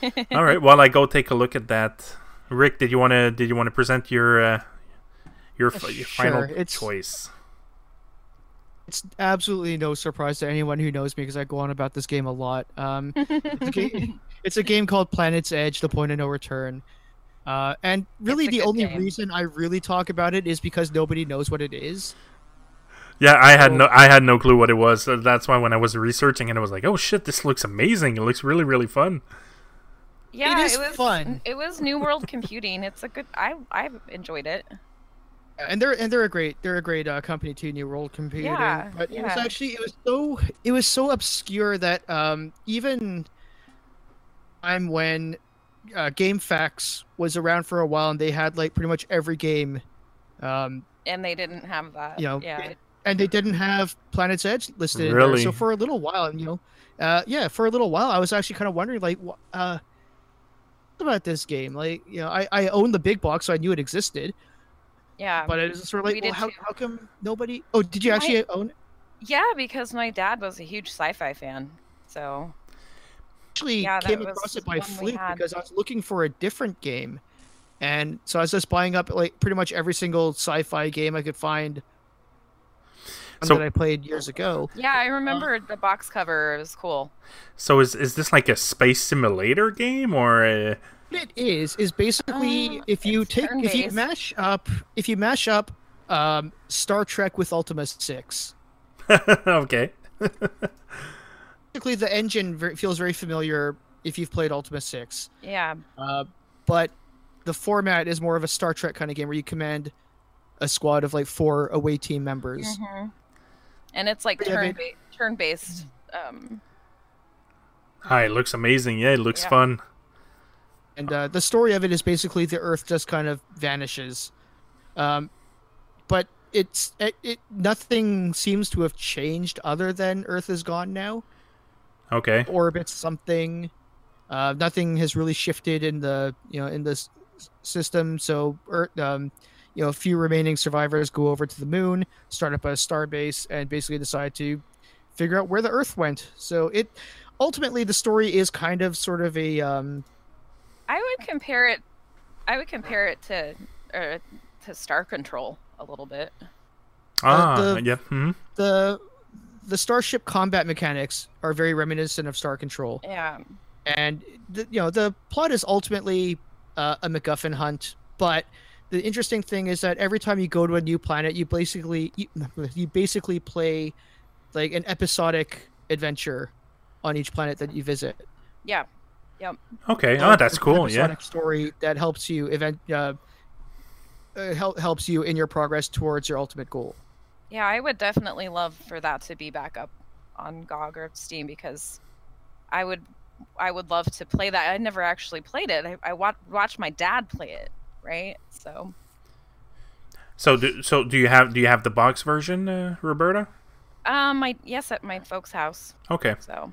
Speaker 3: (laughs) All right. While I go take a look at that, Rick, did you want to did you want to present your uh, your, fi- your final
Speaker 5: it's-
Speaker 3: choice?
Speaker 5: It's absolutely no surprise to anyone who knows me because I go on about this game a lot. Um, (laughs) it's, a game, it's a game called Planet's Edge: The Point of No Return. Uh, and really, the only
Speaker 4: game.
Speaker 5: reason I really talk about it is because nobody knows what it is.
Speaker 3: Yeah, I had no I had no clue what it was. So that's why when I was researching and it, I was like, "Oh shit, this looks amazing! It looks really really fun."
Speaker 4: yeah,
Speaker 5: is
Speaker 4: it was
Speaker 5: fun.
Speaker 4: It was New World Computing. It's a good. I I enjoyed it.
Speaker 5: and they're and they're a great they're a great uh, company too new world computing
Speaker 4: Yeah,
Speaker 5: but it was actually it was so it was so obscure that um even time when uh, GameFAQs was around for a while and they had like pretty much every game um
Speaker 4: And they didn't have that.
Speaker 5: You know,
Speaker 4: yeah.
Speaker 5: and they didn't have planet's edge listed.
Speaker 3: Really?
Speaker 5: so for a little while you know uh yeah for a little while i was actually kind of wondering like uh what about this game like you know i i own the big box so i knew it existed
Speaker 4: Yeah.
Speaker 5: but it was sort of
Speaker 4: we
Speaker 5: like well, how,
Speaker 4: too.
Speaker 5: how come nobody oh did you
Speaker 4: My-
Speaker 5: actually own it
Speaker 4: Yeah, because my dad was a huge sci-fi fan. So
Speaker 5: actually
Speaker 4: Yeah,
Speaker 5: came across it by
Speaker 4: one
Speaker 5: fluke because I was looking for a different game, and so I was just buying up like pretty much every single sci-fi game I could find one
Speaker 3: So-
Speaker 5: that I played years ago.
Speaker 4: yeah, I remember the box cover. It was cool.
Speaker 3: So is is this like a space simulator game or? A...
Speaker 5: What it is is basically
Speaker 4: Uh,
Speaker 5: if you take if you mash up if you mash up um, Star Trek with Ultima Six. (laughs)
Speaker 3: okay. (laughs)
Speaker 5: Basically, the engine feels very familiar if you've played Ultima Six.
Speaker 4: Yeah.
Speaker 5: Uh, but the format is more of a Star Trek kind of game where you command a squad of like four away team members.
Speaker 4: hmm And it's like turn
Speaker 5: they-
Speaker 4: ba- turn based. Um,
Speaker 3: Hi, it looks amazing. Yeah, it looks
Speaker 4: Yeah.
Speaker 3: fun.
Speaker 5: And uh, the story of it is basically the Earth just kind of vanishes. Um, but it's it, it nothing seems to have changed other than Earth is gone now.
Speaker 3: Okay.
Speaker 5: Orbits something. Uh, nothing has really shifted in the you know in this system. So Earth, um, you know, a few remaining survivors go over to the moon, start up a star base, and basically decide to figure out where the Earth went. So it ultimately the story is kind of sort of a um,
Speaker 4: I would compare it. I would compare it to uh, to Star Control a little bit.
Speaker 3: Ah,
Speaker 5: the-
Speaker 3: yeah. hmm
Speaker 5: the the starship combat mechanics are very reminiscent of Star Control,
Speaker 4: Yeah.
Speaker 5: and the, you know the plot is ultimately uh, a MacGuffin hunt. But the interesting thing is that every time you go to a new planet, you basically you, (laughs) you basically play like an episodic adventure on each planet that you visit.
Speaker 4: Yeah. Yep.
Speaker 3: Okay. Oh, that's cool. Yeah.
Speaker 5: story that helps you event uh, uh, help, helps you in your progress towards your ultimate goal.
Speaker 4: Yeah, I would definitely love for that to be back up on GOG or Steam because I would I would love to play that. I never actually played it. I, I wa- watched my dad play it, right? So
Speaker 3: So, do, so do you have do you have the box version, uh, Roberta?
Speaker 4: um my yes at my folks' house.
Speaker 3: Okay.
Speaker 4: So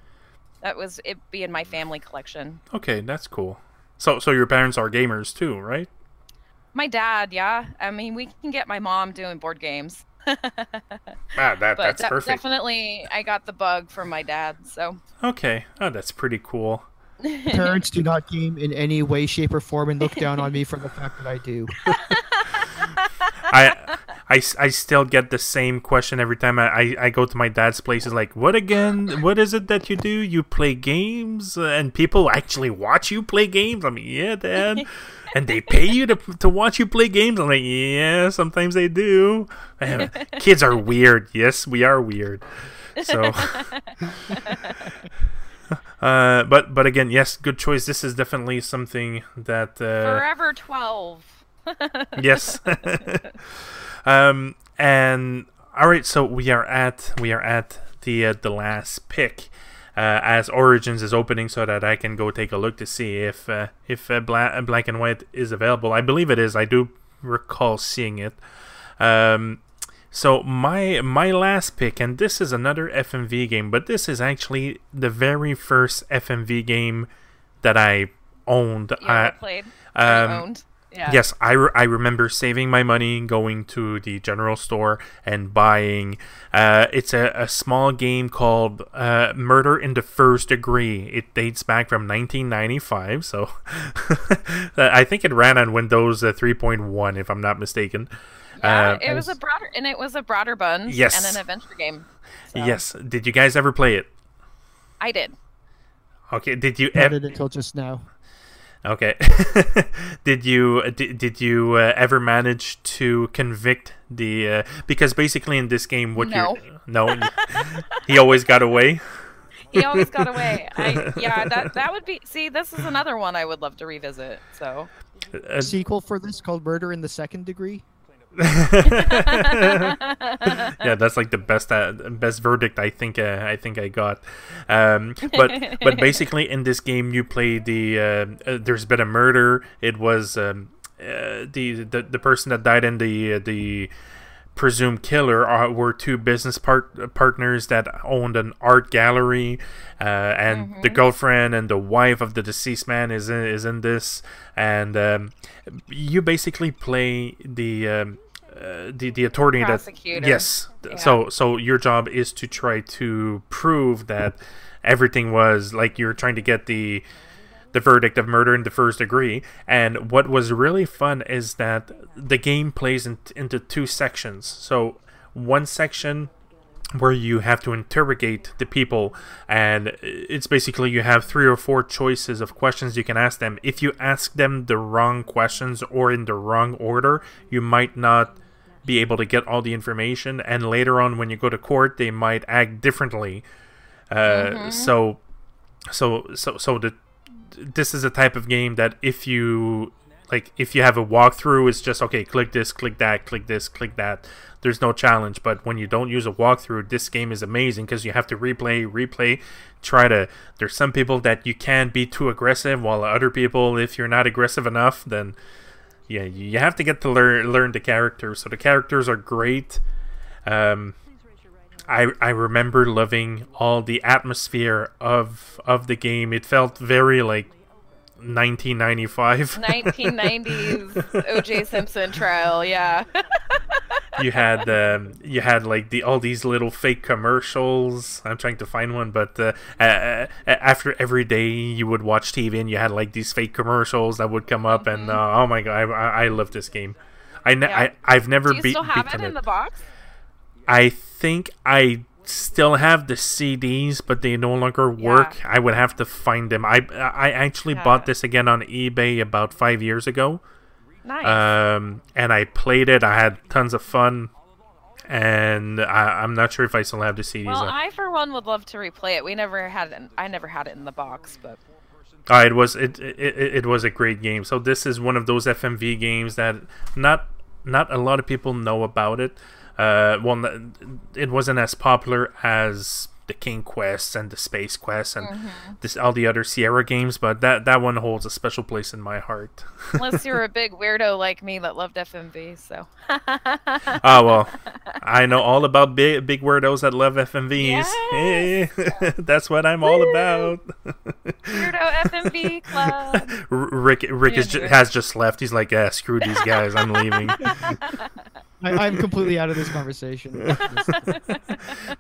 Speaker 4: that was it be in my family collection.
Speaker 3: Okay, that's cool. So, so your parents are gamers too, right?
Speaker 4: My dad, yeah. I mean, we can get my mom doing board games. (laughs)
Speaker 3: Ah, that
Speaker 4: But
Speaker 3: that's
Speaker 4: de-
Speaker 3: perfect.
Speaker 4: definitely I got the bug from my dad. So
Speaker 3: Okay. Oh, that's pretty cool.
Speaker 5: Parents do not game in any way, shape, or form, and look down on me for the fact that I do. (laughs)
Speaker 3: I, I, I still get the same question every time I, I, I go to my dad's place. It's like, what again? What is it that you do? You play games, and people actually watch you play games. I'm like, yeah, dad. and they pay you to to watch you play games. I'm like, yeah, sometimes they do. Kids are weird. Yes, we are weird. So. (laughs) Uh, but but again, yes, good choice. This is definitely something that uh,
Speaker 4: forever twelve. (laughs)
Speaker 3: yes. (laughs) um, and all right, so we are at we are at the uh, the last pick. Uh, as Origins is opening, so that I can go take a look to see if uh, if uh, Bla- Black and White is available. I believe it is. I do recall seeing it. Um, so my my last pick, and this is another FMV game, but this is actually the very first FMV game that I owned.
Speaker 4: You
Speaker 3: I-
Speaker 4: played?
Speaker 3: Um,
Speaker 4: owned? Yeah.
Speaker 3: Yes, I, re- I remember saving my money, going to the general store and buying. Uh, it's a, a small game called uh, Murder in the First Degree. It dates back from 1995, so (laughs) I think it ran on Windows uh, 3.1, if I'm not mistaken.
Speaker 4: Yeah,
Speaker 3: Uh,
Speaker 4: it was a broader, and it was a Brøderbund.
Speaker 3: Yes.
Speaker 4: And an adventure game. So,
Speaker 3: Yes, did you guys ever play it?
Speaker 4: I did.
Speaker 3: Okay, did you
Speaker 5: Not
Speaker 3: ever?
Speaker 5: it until just now.
Speaker 3: Okay. (laughs) did you did, did you uh, ever manage to convict the uh, because basically in this game what
Speaker 4: No.
Speaker 3: you no (laughs) he always got away.
Speaker 4: He always got away. I (laughs) yeah, that that would be. See, this is another one I would love to revisit. So
Speaker 3: Uh,
Speaker 5: Sequel for this called Murder in the Second Degree. (laughs)
Speaker 3: yeah, that's like the best uh, best verdict I think uh, I think I got. Um, but but (laughs) basically in this game you play the uh, uh, there's been a murder. It was um, uh, the, the the person that died in the uh, the presumed killer are, were two business part- partners that owned an art gallery, uh, and the girlfriend and the wife of the deceased man is in, is in this, and um, you basically play the. Um, uh, the the attorney that yes
Speaker 4: Yeah.
Speaker 3: so so your job is to try to prove that everything was like you're trying to get the the verdict of murder in the first degree. And what was really fun is that the game plays in, into two sections. So one section where you have to interrogate the people and it's basically you have three or four choices of questions you can ask them if you ask them the wrong questions or in the wrong order you might not be able to get all the information and later on when you go to court they might act differently. Uh, so so so so the this is a type of game that if you like if you have a walkthrough it's just okay click this click that click this click that. There's no challenge but when you don't use a walkthrough this game is amazing because you have to replay replay try to there's some people that you can't be too aggressive while other people if you're not aggressive enough then yeah you have to get to learn learn the characters so the characters are great um I, I remember loving all the atmosphere of of the game. It felt very like 1995.
Speaker 4: 1990s (laughs) O.J. Simpson trial. Yeah. (laughs)
Speaker 3: you had um, you had like the all these little fake commercials. I'm trying to find one, but uh, uh, after every day you would watch TV and you had like these fake commercials that would come up, and uh, oh my god, I, I love this game. I, ne-
Speaker 4: Yeah.
Speaker 3: I I've never
Speaker 4: Do you
Speaker 3: beat
Speaker 4: still have it in the box?
Speaker 3: I think I still have the CDs, but they no longer work. I would have to find them. I I actually
Speaker 4: Yeah.
Speaker 3: bought this again on eBay about five years ago,
Speaker 4: Nice.
Speaker 3: um, and I played it. I had tons of fun, and I, I'm not sure if I still have the CDs.
Speaker 4: well. I for one would love to replay it. We never had it. I never had it in the box, but
Speaker 3: Uh, it was it, it it was a great game. So this is one of those FMV games that not not a lot of people know about it. Uh, well, it wasn't as popular as the King Quest and the Space Quest and mm-hmm. this all the other Sierra games, but that that one holds a special place in my heart. (laughs)
Speaker 4: Unless you're a big weirdo like me that loved FMV, so.
Speaker 3: oh (laughs) well, I know all about big big weirdos that love FMVs. Yes. Hey, (laughs) that's what I'm Woo! all about.
Speaker 4: Weirdo FMV club.
Speaker 3: Rick Rick is has just left. He's like, yeah, screw these guys. I'm leaving.
Speaker 5: I, am completely out of this conversation. (laughs)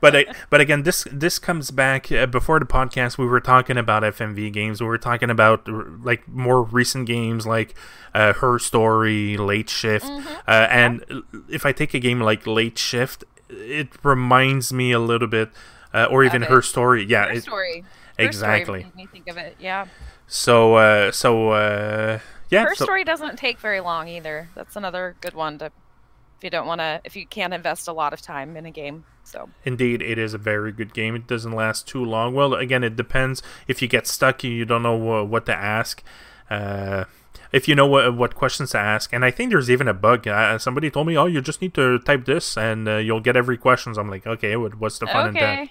Speaker 3: but I, but again, this this comes back uh, before the podcast. We were talking about FMV games. We were talking about like more recent games like uh, Her Story, Late Shift, mm-hmm. uh, and if I take a game like Late Shift, it reminds me a little bit, uh, or even Her Story. Yeah,
Speaker 4: Her it, Story.
Speaker 3: Her exactly.
Speaker 4: Story me think of it. Yeah.
Speaker 3: So uh, so uh, yeah.
Speaker 4: Her
Speaker 3: so,
Speaker 4: story doesn't take very long either. That's another good one to if you don't want to if you can't invest a lot of time in a game so.
Speaker 3: Indeed it is a very good game. It doesn't last too long. Well again it depends. If you get stuck you don't know what to ask. Uh, if you know what what questions to ask and i think there's even a bug. Uh, somebody told me oh you just need to type this and uh, you'll get every questions. I'm like okay what's the fun okay. in that?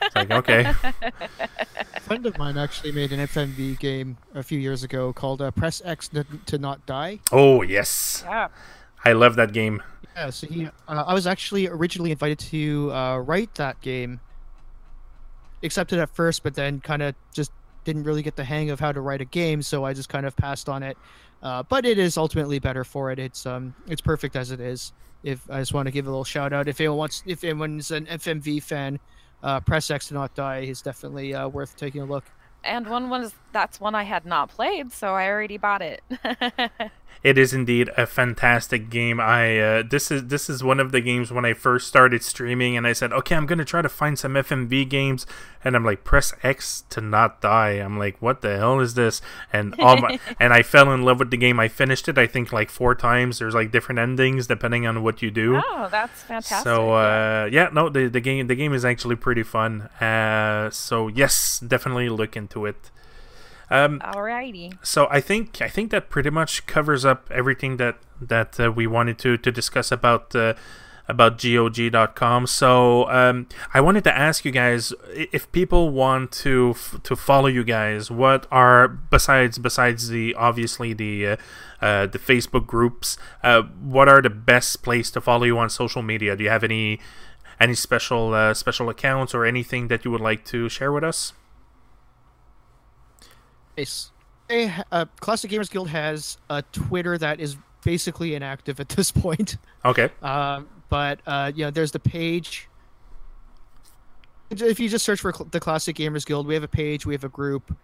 Speaker 3: It's like okay. (laughs)
Speaker 5: A friend of mine actually made an fmv game a few years ago called uh, press x to not die.
Speaker 3: Oh yes. Yeah I love that game.
Speaker 5: Yeah, so he, uh, I was actually originally invited to uh, write that game. Accepted at first, but then kind of just didn't really get the hang of how to write a game, so I just kind of passed on it. Uh, but it is ultimately better for it. It's um, it's perfect as it is. If I just want to give a little shout out, if anyone wants, if anyone's an FMV fan, uh, Press X to Not Die is definitely uh, worth taking a look.
Speaker 4: And one was that's one I had not played, so I already bought it. (laughs)
Speaker 3: it is indeed a fantastic game. I uh, this is this is one of the games when I first started streaming, and I said, okay, I'm gonna try to find some FMV games, and I'm like, press X to not die. I'm like, what the hell is this? And all my, (laughs) and I fell in love with the game. I finished it, I think, like four times. There's like different endings depending on what you do.
Speaker 4: Oh, that's fantastic.
Speaker 3: So uh, yeah, no, the the game the game is actually pretty fun. Uh, so yes, definitely look into it.
Speaker 4: Um, Alrighty.
Speaker 3: So I think I think that pretty much covers up everything that that uh, we wanted to to discuss about uh, about GOG.com. So um, I wanted to ask you guys if people want to f- to follow you guys. What are besides besides the obviously the uh, uh, the Facebook groups? Uh, what are the best place to follow you on social media? Do you have any any special uh, special accounts or anything that you would like to share with us?
Speaker 5: Nice. Hey, uh, Classic Gamers Guild has a Twitter that is basically inactive at (laughs) this point.
Speaker 3: Okay.
Speaker 5: Um, but uh, you know, there's the page. If you just search for the Classic Gamers Guild, we have a page, we have a group.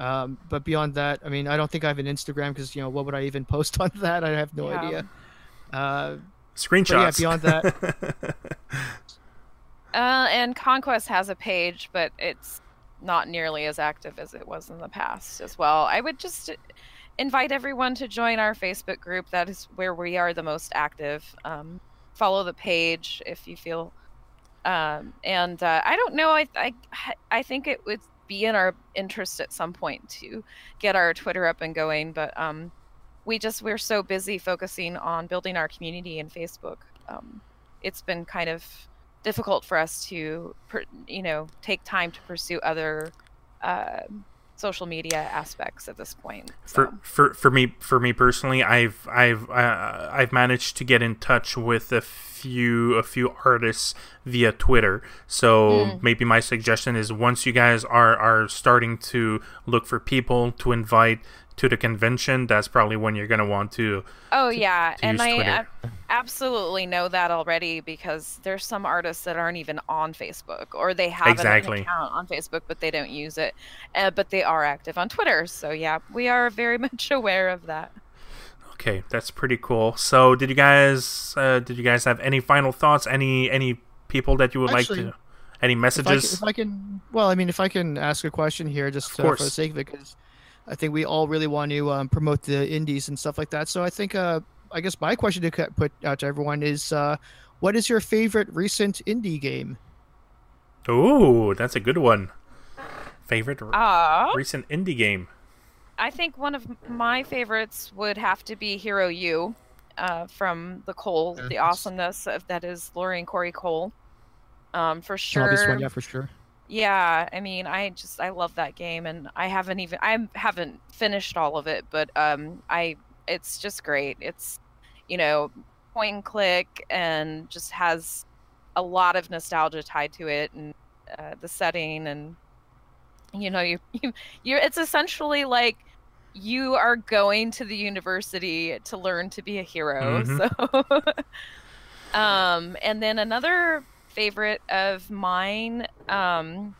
Speaker 5: Um, but beyond that, I mean, I don't think I have an Instagram because you know, what would I even (laughs) post on that? I have no yeah. idea. Uh,
Speaker 3: Screenshots.
Speaker 5: yeah, beyond that. (laughs)
Speaker 4: uh, and Conquest has a page, but it's not nearly as active as it was in the past as well. I would just invite everyone to join our Facebook group. That is where we are the most active. Um, follow the page if you feel. Um, and uh, I don't know. I, I I think it would be in our interest at some point to get our Twitter up and going, but um, we just we're so busy focusing on building our community in Facebook. Um, it's been kind of difficult for us to, you know, take time to pursue other uh, social media aspects at this point.
Speaker 3: So. For for for me for me personally, I've I've uh, I've managed to get in touch with a few a few artists via Twitter. So mm. maybe my suggestion is once you guys are are starting to look for people to invite to the convention, that's probably when you're going to want to.
Speaker 4: Oh, to, yeah. To and I absolutely know that already because there's some artists that aren't even on Facebook or they have exactly. an account on Facebook, but they don't use it. Uh, but they are active on Twitter. So, yeah, we are very (laughs) much aware of that.
Speaker 3: Okay, that's pretty cool. So, did you guys uh, did you guys have any final thoughts? Any any people that you would Actually, like to any messages?
Speaker 5: If I, can, if I, can, well, I mean, if I can ask a question here, just uh, for the sake of it, because I think we all really want to um, promote the indies and stuff like that. So I think, uh, I guess my question to put out to everyone is, uh, what is your favorite recent indie game?
Speaker 3: Oh, that's a good one. Favorite r-
Speaker 4: Uh,
Speaker 3: recent indie game?
Speaker 4: I think one of my favorites would have to be Hero U, uh, from the Cole, the awesomeness of that is Lori and Corey Cole. Um, for sure.
Speaker 5: Yeah, for sure.
Speaker 4: Yeah, I mean, I just I love that game, and I haven't even I haven't finished all of it, but um, I it's just great. It's you know point and click, and just has a lot of nostalgia tied to it, and uh, the setting, and you know you you you it's essentially like you are going to the university to learn to be a hero. So, (laughs) um, and then another favorite of mine um,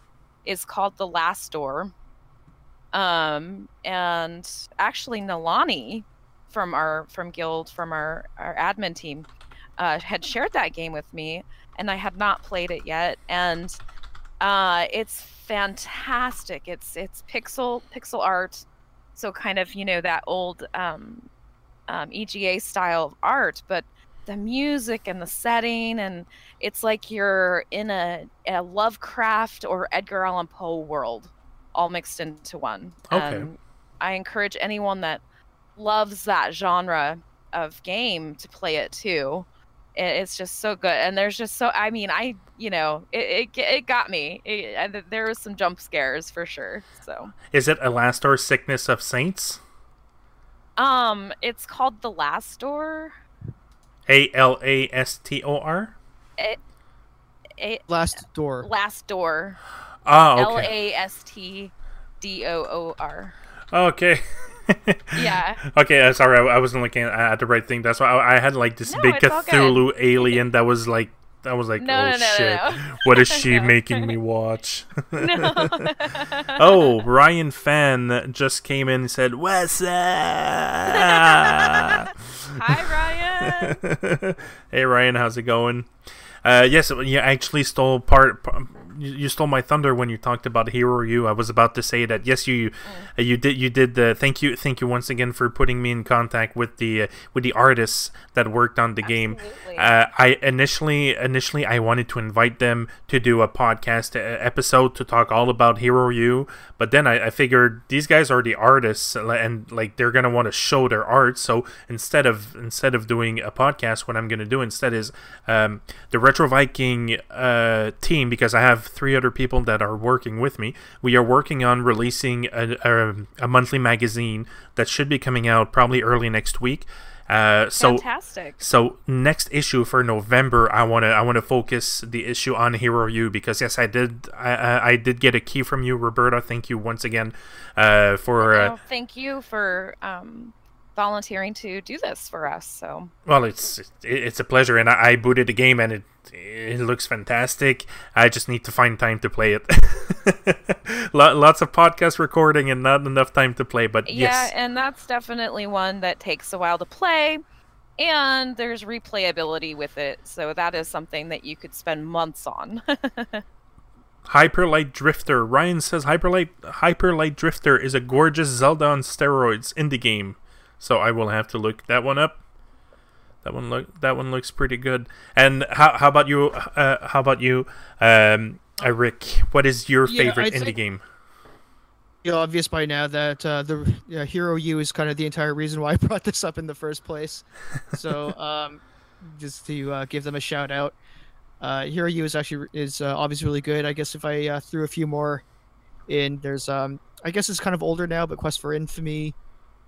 Speaker 4: is called The Last Door. Um, and actually, Nalani from our from Guild from our our admin team uh, had shared that game with me, and I had not played it yet. And uh, it's fantastic. It's it's pixel pixel art, so kind of you know that old um, um, EGA style art, but the music and the setting and it's like you're in a, a Lovecraft or Edgar Allan Poe world all mixed into one.
Speaker 3: Okay.
Speaker 4: And I encourage anyone that loves that genre of game to play it too. It's just so good, and there's just so I mean I you know it it, it got me. It, there was some jump scares for sure. So
Speaker 3: Is it Alastor Sickness of Saints?
Speaker 4: um, it's called The Last Door.
Speaker 3: A L A S T O R?
Speaker 4: It, it
Speaker 5: Last door.
Speaker 4: Last Door.
Speaker 3: Oh,
Speaker 4: L
Speaker 3: okay.
Speaker 4: A S T D O O R.
Speaker 3: Okay. (laughs)
Speaker 4: Yeah.
Speaker 3: Okay, uh, sorry, I, I wasn't looking at, at the right thing. That's why I, I had like this
Speaker 4: No,
Speaker 3: big
Speaker 4: it's all good.
Speaker 3: Cthulhu alien that was like, I was like,
Speaker 4: No,
Speaker 3: oh
Speaker 4: no, no, no,
Speaker 3: shit, what is she (laughs) making me watch? (laughs) (laughs) Oh, Ryan Fan just came in and said, "What's up?"
Speaker 4: Hi, Ryan.
Speaker 3: hey Ryan, how's it going? Uh, yes, you actually stole part. You you stole my thunder when you talked about Hero U. I was about to say that. Yes, you uh, you did you did. Uh, thank you thank you once again for putting me in contact with the uh, with the artists that worked on the game.
Speaker 4: Absolutely.
Speaker 3: Uh, I initially initially I wanted to invite them to do a podcast uh, episode to talk all about Hero U, but then I, I figured these guys are the artists uh, and like they're gonna want to show their art. So instead of instead of doing a podcast, what I'm gonna do instead is um, the Retro Viking uh, team because I have three other people that are working with me. We are working on releasing a, a, a monthly magazine that should be coming out probably early next week. Uh, so
Speaker 4: Fantastic.
Speaker 3: so next issue for November, I wanna I wanna focus the issue on Hero U because yes, I did I I, did get a key from you, Roberta. Thank you once again uh, for uh,
Speaker 4: thank you for um, volunteering to do this for us. So
Speaker 3: well, it's it's a pleasure, and I, I booted the game and it it looks fantastic. I just need to find time to play it. (laughs) Lo- Lots of podcast recording and not enough time to play, but
Speaker 4: yeah,
Speaker 3: yes,
Speaker 4: and that's definitely one that takes a while to play. And there's replayability with it, so that is something that you could spend months on. (laughs)
Speaker 3: Hyperlight Drifter. Ryan says Hyperlight Hyperlight Drifter is a gorgeous Zelda on steroids indie game. So I will have to look that one up. That one look that one looks pretty good. And how how about you? Uh, how about you, um, uh, Rick? What is your
Speaker 5: Yeah,
Speaker 3: favorite
Speaker 5: I'd
Speaker 3: indie game?
Speaker 5: You know, obvious by now that uh, the yeah, Hero U is kind of the entire reason why I brought this up in the first place. So, (laughs) um, just to uh, give them a shout out, uh, Hero U is actually is uh, obviously really good. I guess if I uh, threw a few more in, there's um, I guess it's kind of older now, but Quest for Infamy,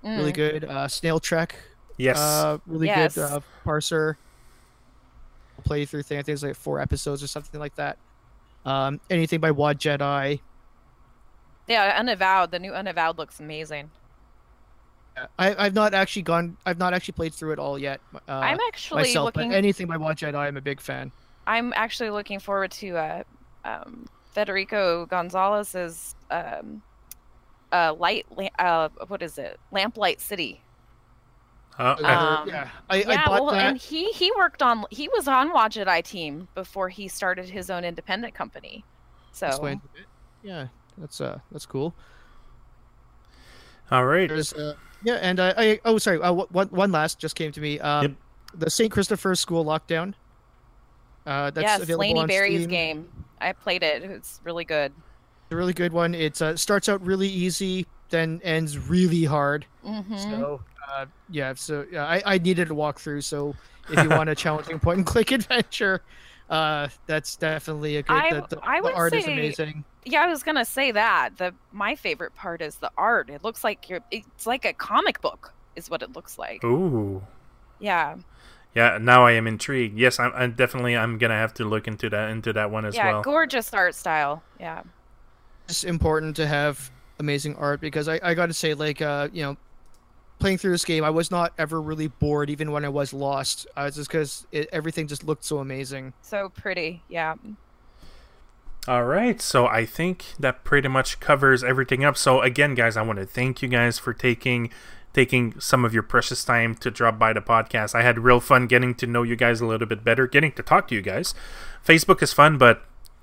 Speaker 5: really
Speaker 4: Mm.
Speaker 5: good. Uh, Snail Trek,
Speaker 3: Yes.
Speaker 5: uh, really
Speaker 4: Yes.
Speaker 5: good. Uh, Parser playthrough thing. I think it's like four episodes or something like that. Um, anything by Wadjet Eye.
Speaker 4: Yeah, Unavowed. The new Unavowed looks amazing.
Speaker 5: I, I've not actually gone. I've not actually played through it all yet. Uh,
Speaker 4: I'm actually
Speaker 5: myself,
Speaker 4: looking.
Speaker 5: but anything by Wadjet Eye, I'm a big fan.
Speaker 4: I'm actually looking forward to uh, um, Federico Gonzalez's um, uh, light. Uh, what is it? Lamplight City.
Speaker 3: Uh,
Speaker 5: Uh,
Speaker 4: Um,
Speaker 5: yeah, I,
Speaker 4: yeah,
Speaker 5: I
Speaker 4: well,
Speaker 5: that.
Speaker 4: and he he worked on. He was on Wadjet Eye team before he started his own independent company. So
Speaker 5: Explains a bit. Yeah, that's uh, that's cool.
Speaker 3: all right.
Speaker 5: Uh, yeah, and uh, I oh sorry, uh, one one last just came to me. Um,
Speaker 3: Yep.
Speaker 5: the St. Christopher School lockdown. Uh, that's
Speaker 4: yes,
Speaker 5: available
Speaker 4: Laney
Speaker 5: on
Speaker 4: Berry's
Speaker 5: Steam.
Speaker 4: game. I played it. It's really good.
Speaker 5: A really good one. It uh, starts out really easy, then ends really hard.
Speaker 4: hmm
Speaker 5: So uh, yeah, so yeah, I, I needed a walkthrough. So if you want a (laughs) challenging point and click (laughs) adventure, uh, that's definitely a good.
Speaker 4: I-
Speaker 5: the, the,
Speaker 4: I
Speaker 5: the
Speaker 4: would
Speaker 5: art is
Speaker 4: say-
Speaker 5: amazing.
Speaker 4: Yeah, I was gonna say that. The my favorite part is the art. It looks like you're. It's like a comic book, is what it looks like.
Speaker 3: Ooh.
Speaker 4: Yeah,
Speaker 3: Yeah, now I am intrigued. Yes, I'm, I'm definitely I'm gonna have to look into that into that one as
Speaker 4: yeah,
Speaker 3: well.
Speaker 4: gorgeous art style. Yeah.
Speaker 5: It's important to have amazing art because I, I got to say like uh you know playing through this game I was not ever really bored even when I was lost. Uh, it's just because everything just looked so amazing.
Speaker 4: So pretty. Yeah.
Speaker 3: All right, so I think that pretty much covers everything up. So again, guys, I want to thank you guys for taking taking some of your precious time to drop by the podcast. I had real fun getting to know you guys a little bit better, getting to talk to you guys. Facebook is fun, but li-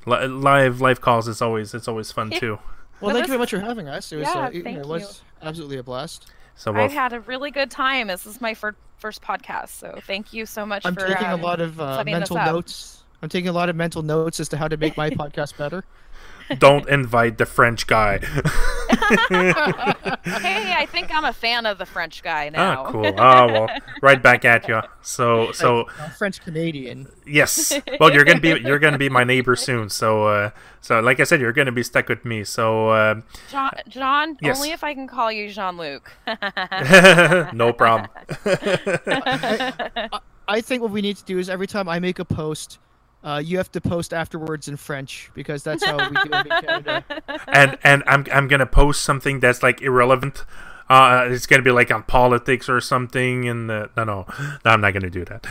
Speaker 3: live live calls is always it's always fun too.
Speaker 4: Well,
Speaker 5: thank
Speaker 4: this-
Speaker 5: you very much for having us. It was
Speaker 4: Yeah,
Speaker 5: uh, it,
Speaker 4: thank
Speaker 5: it was absolutely a blast.
Speaker 3: So well,
Speaker 4: I've had a really good time. This is my fir- first podcast, so thank you so much for
Speaker 5: I'm
Speaker 4: for
Speaker 5: taking a
Speaker 4: um,
Speaker 5: lot of uh, mental notes. I'm taking a lot of mental notes as to how to make my (laughs) podcast better.
Speaker 3: Don't invite the French guy. (laughs) (laughs)
Speaker 4: Hey, I think I'm a fan of the French guy now.
Speaker 3: Ah, cool. Oh well, right back at you. So so
Speaker 5: Uh, French Canadian.
Speaker 3: yes. Well, you're gonna be you're gonna be my neighbor soon. So uh, so like I said, you're gonna be stuck with me. So uh,
Speaker 4: John, John
Speaker 3: Yes.
Speaker 4: only if I can call you Jean Luc. (laughs)
Speaker 3: no problem.
Speaker 5: I think what we need to do is every time I make a post, uh, you have to post afterwards in French because that's how we do it in Canada. (laughs)
Speaker 3: and and I'm I'm gonna post something that's like irrelevant. Uh, it's gonna be like on politics or something, and no, no, no, I'm not gonna do that.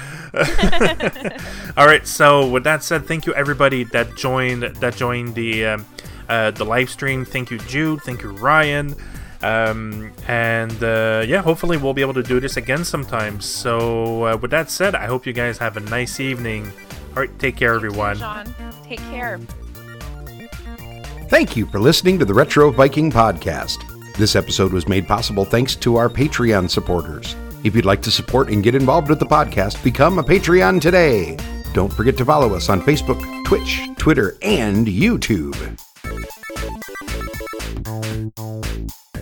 Speaker 3: (laughs) All right. So with that said, thank you everybody that joined that joined the um, uh, the live stream. Thank you, Jude. Thank you, Ryan. Um, and uh, yeah, hopefully we'll be able to do this again sometime. So uh, with that said, I hope you guys have a nice evening. All right, take care, everyone.
Speaker 4: John, take care.
Speaker 2: Thank you for listening to the Retro Viking Podcast. This episode was made possible thanks to our Patreon supporters. If you'd like to support and get involved with the podcast, become a Patreon today. Don't forget to follow us on Facebook, Twitch, Twitter, and YouTube.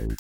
Speaker 6: Thank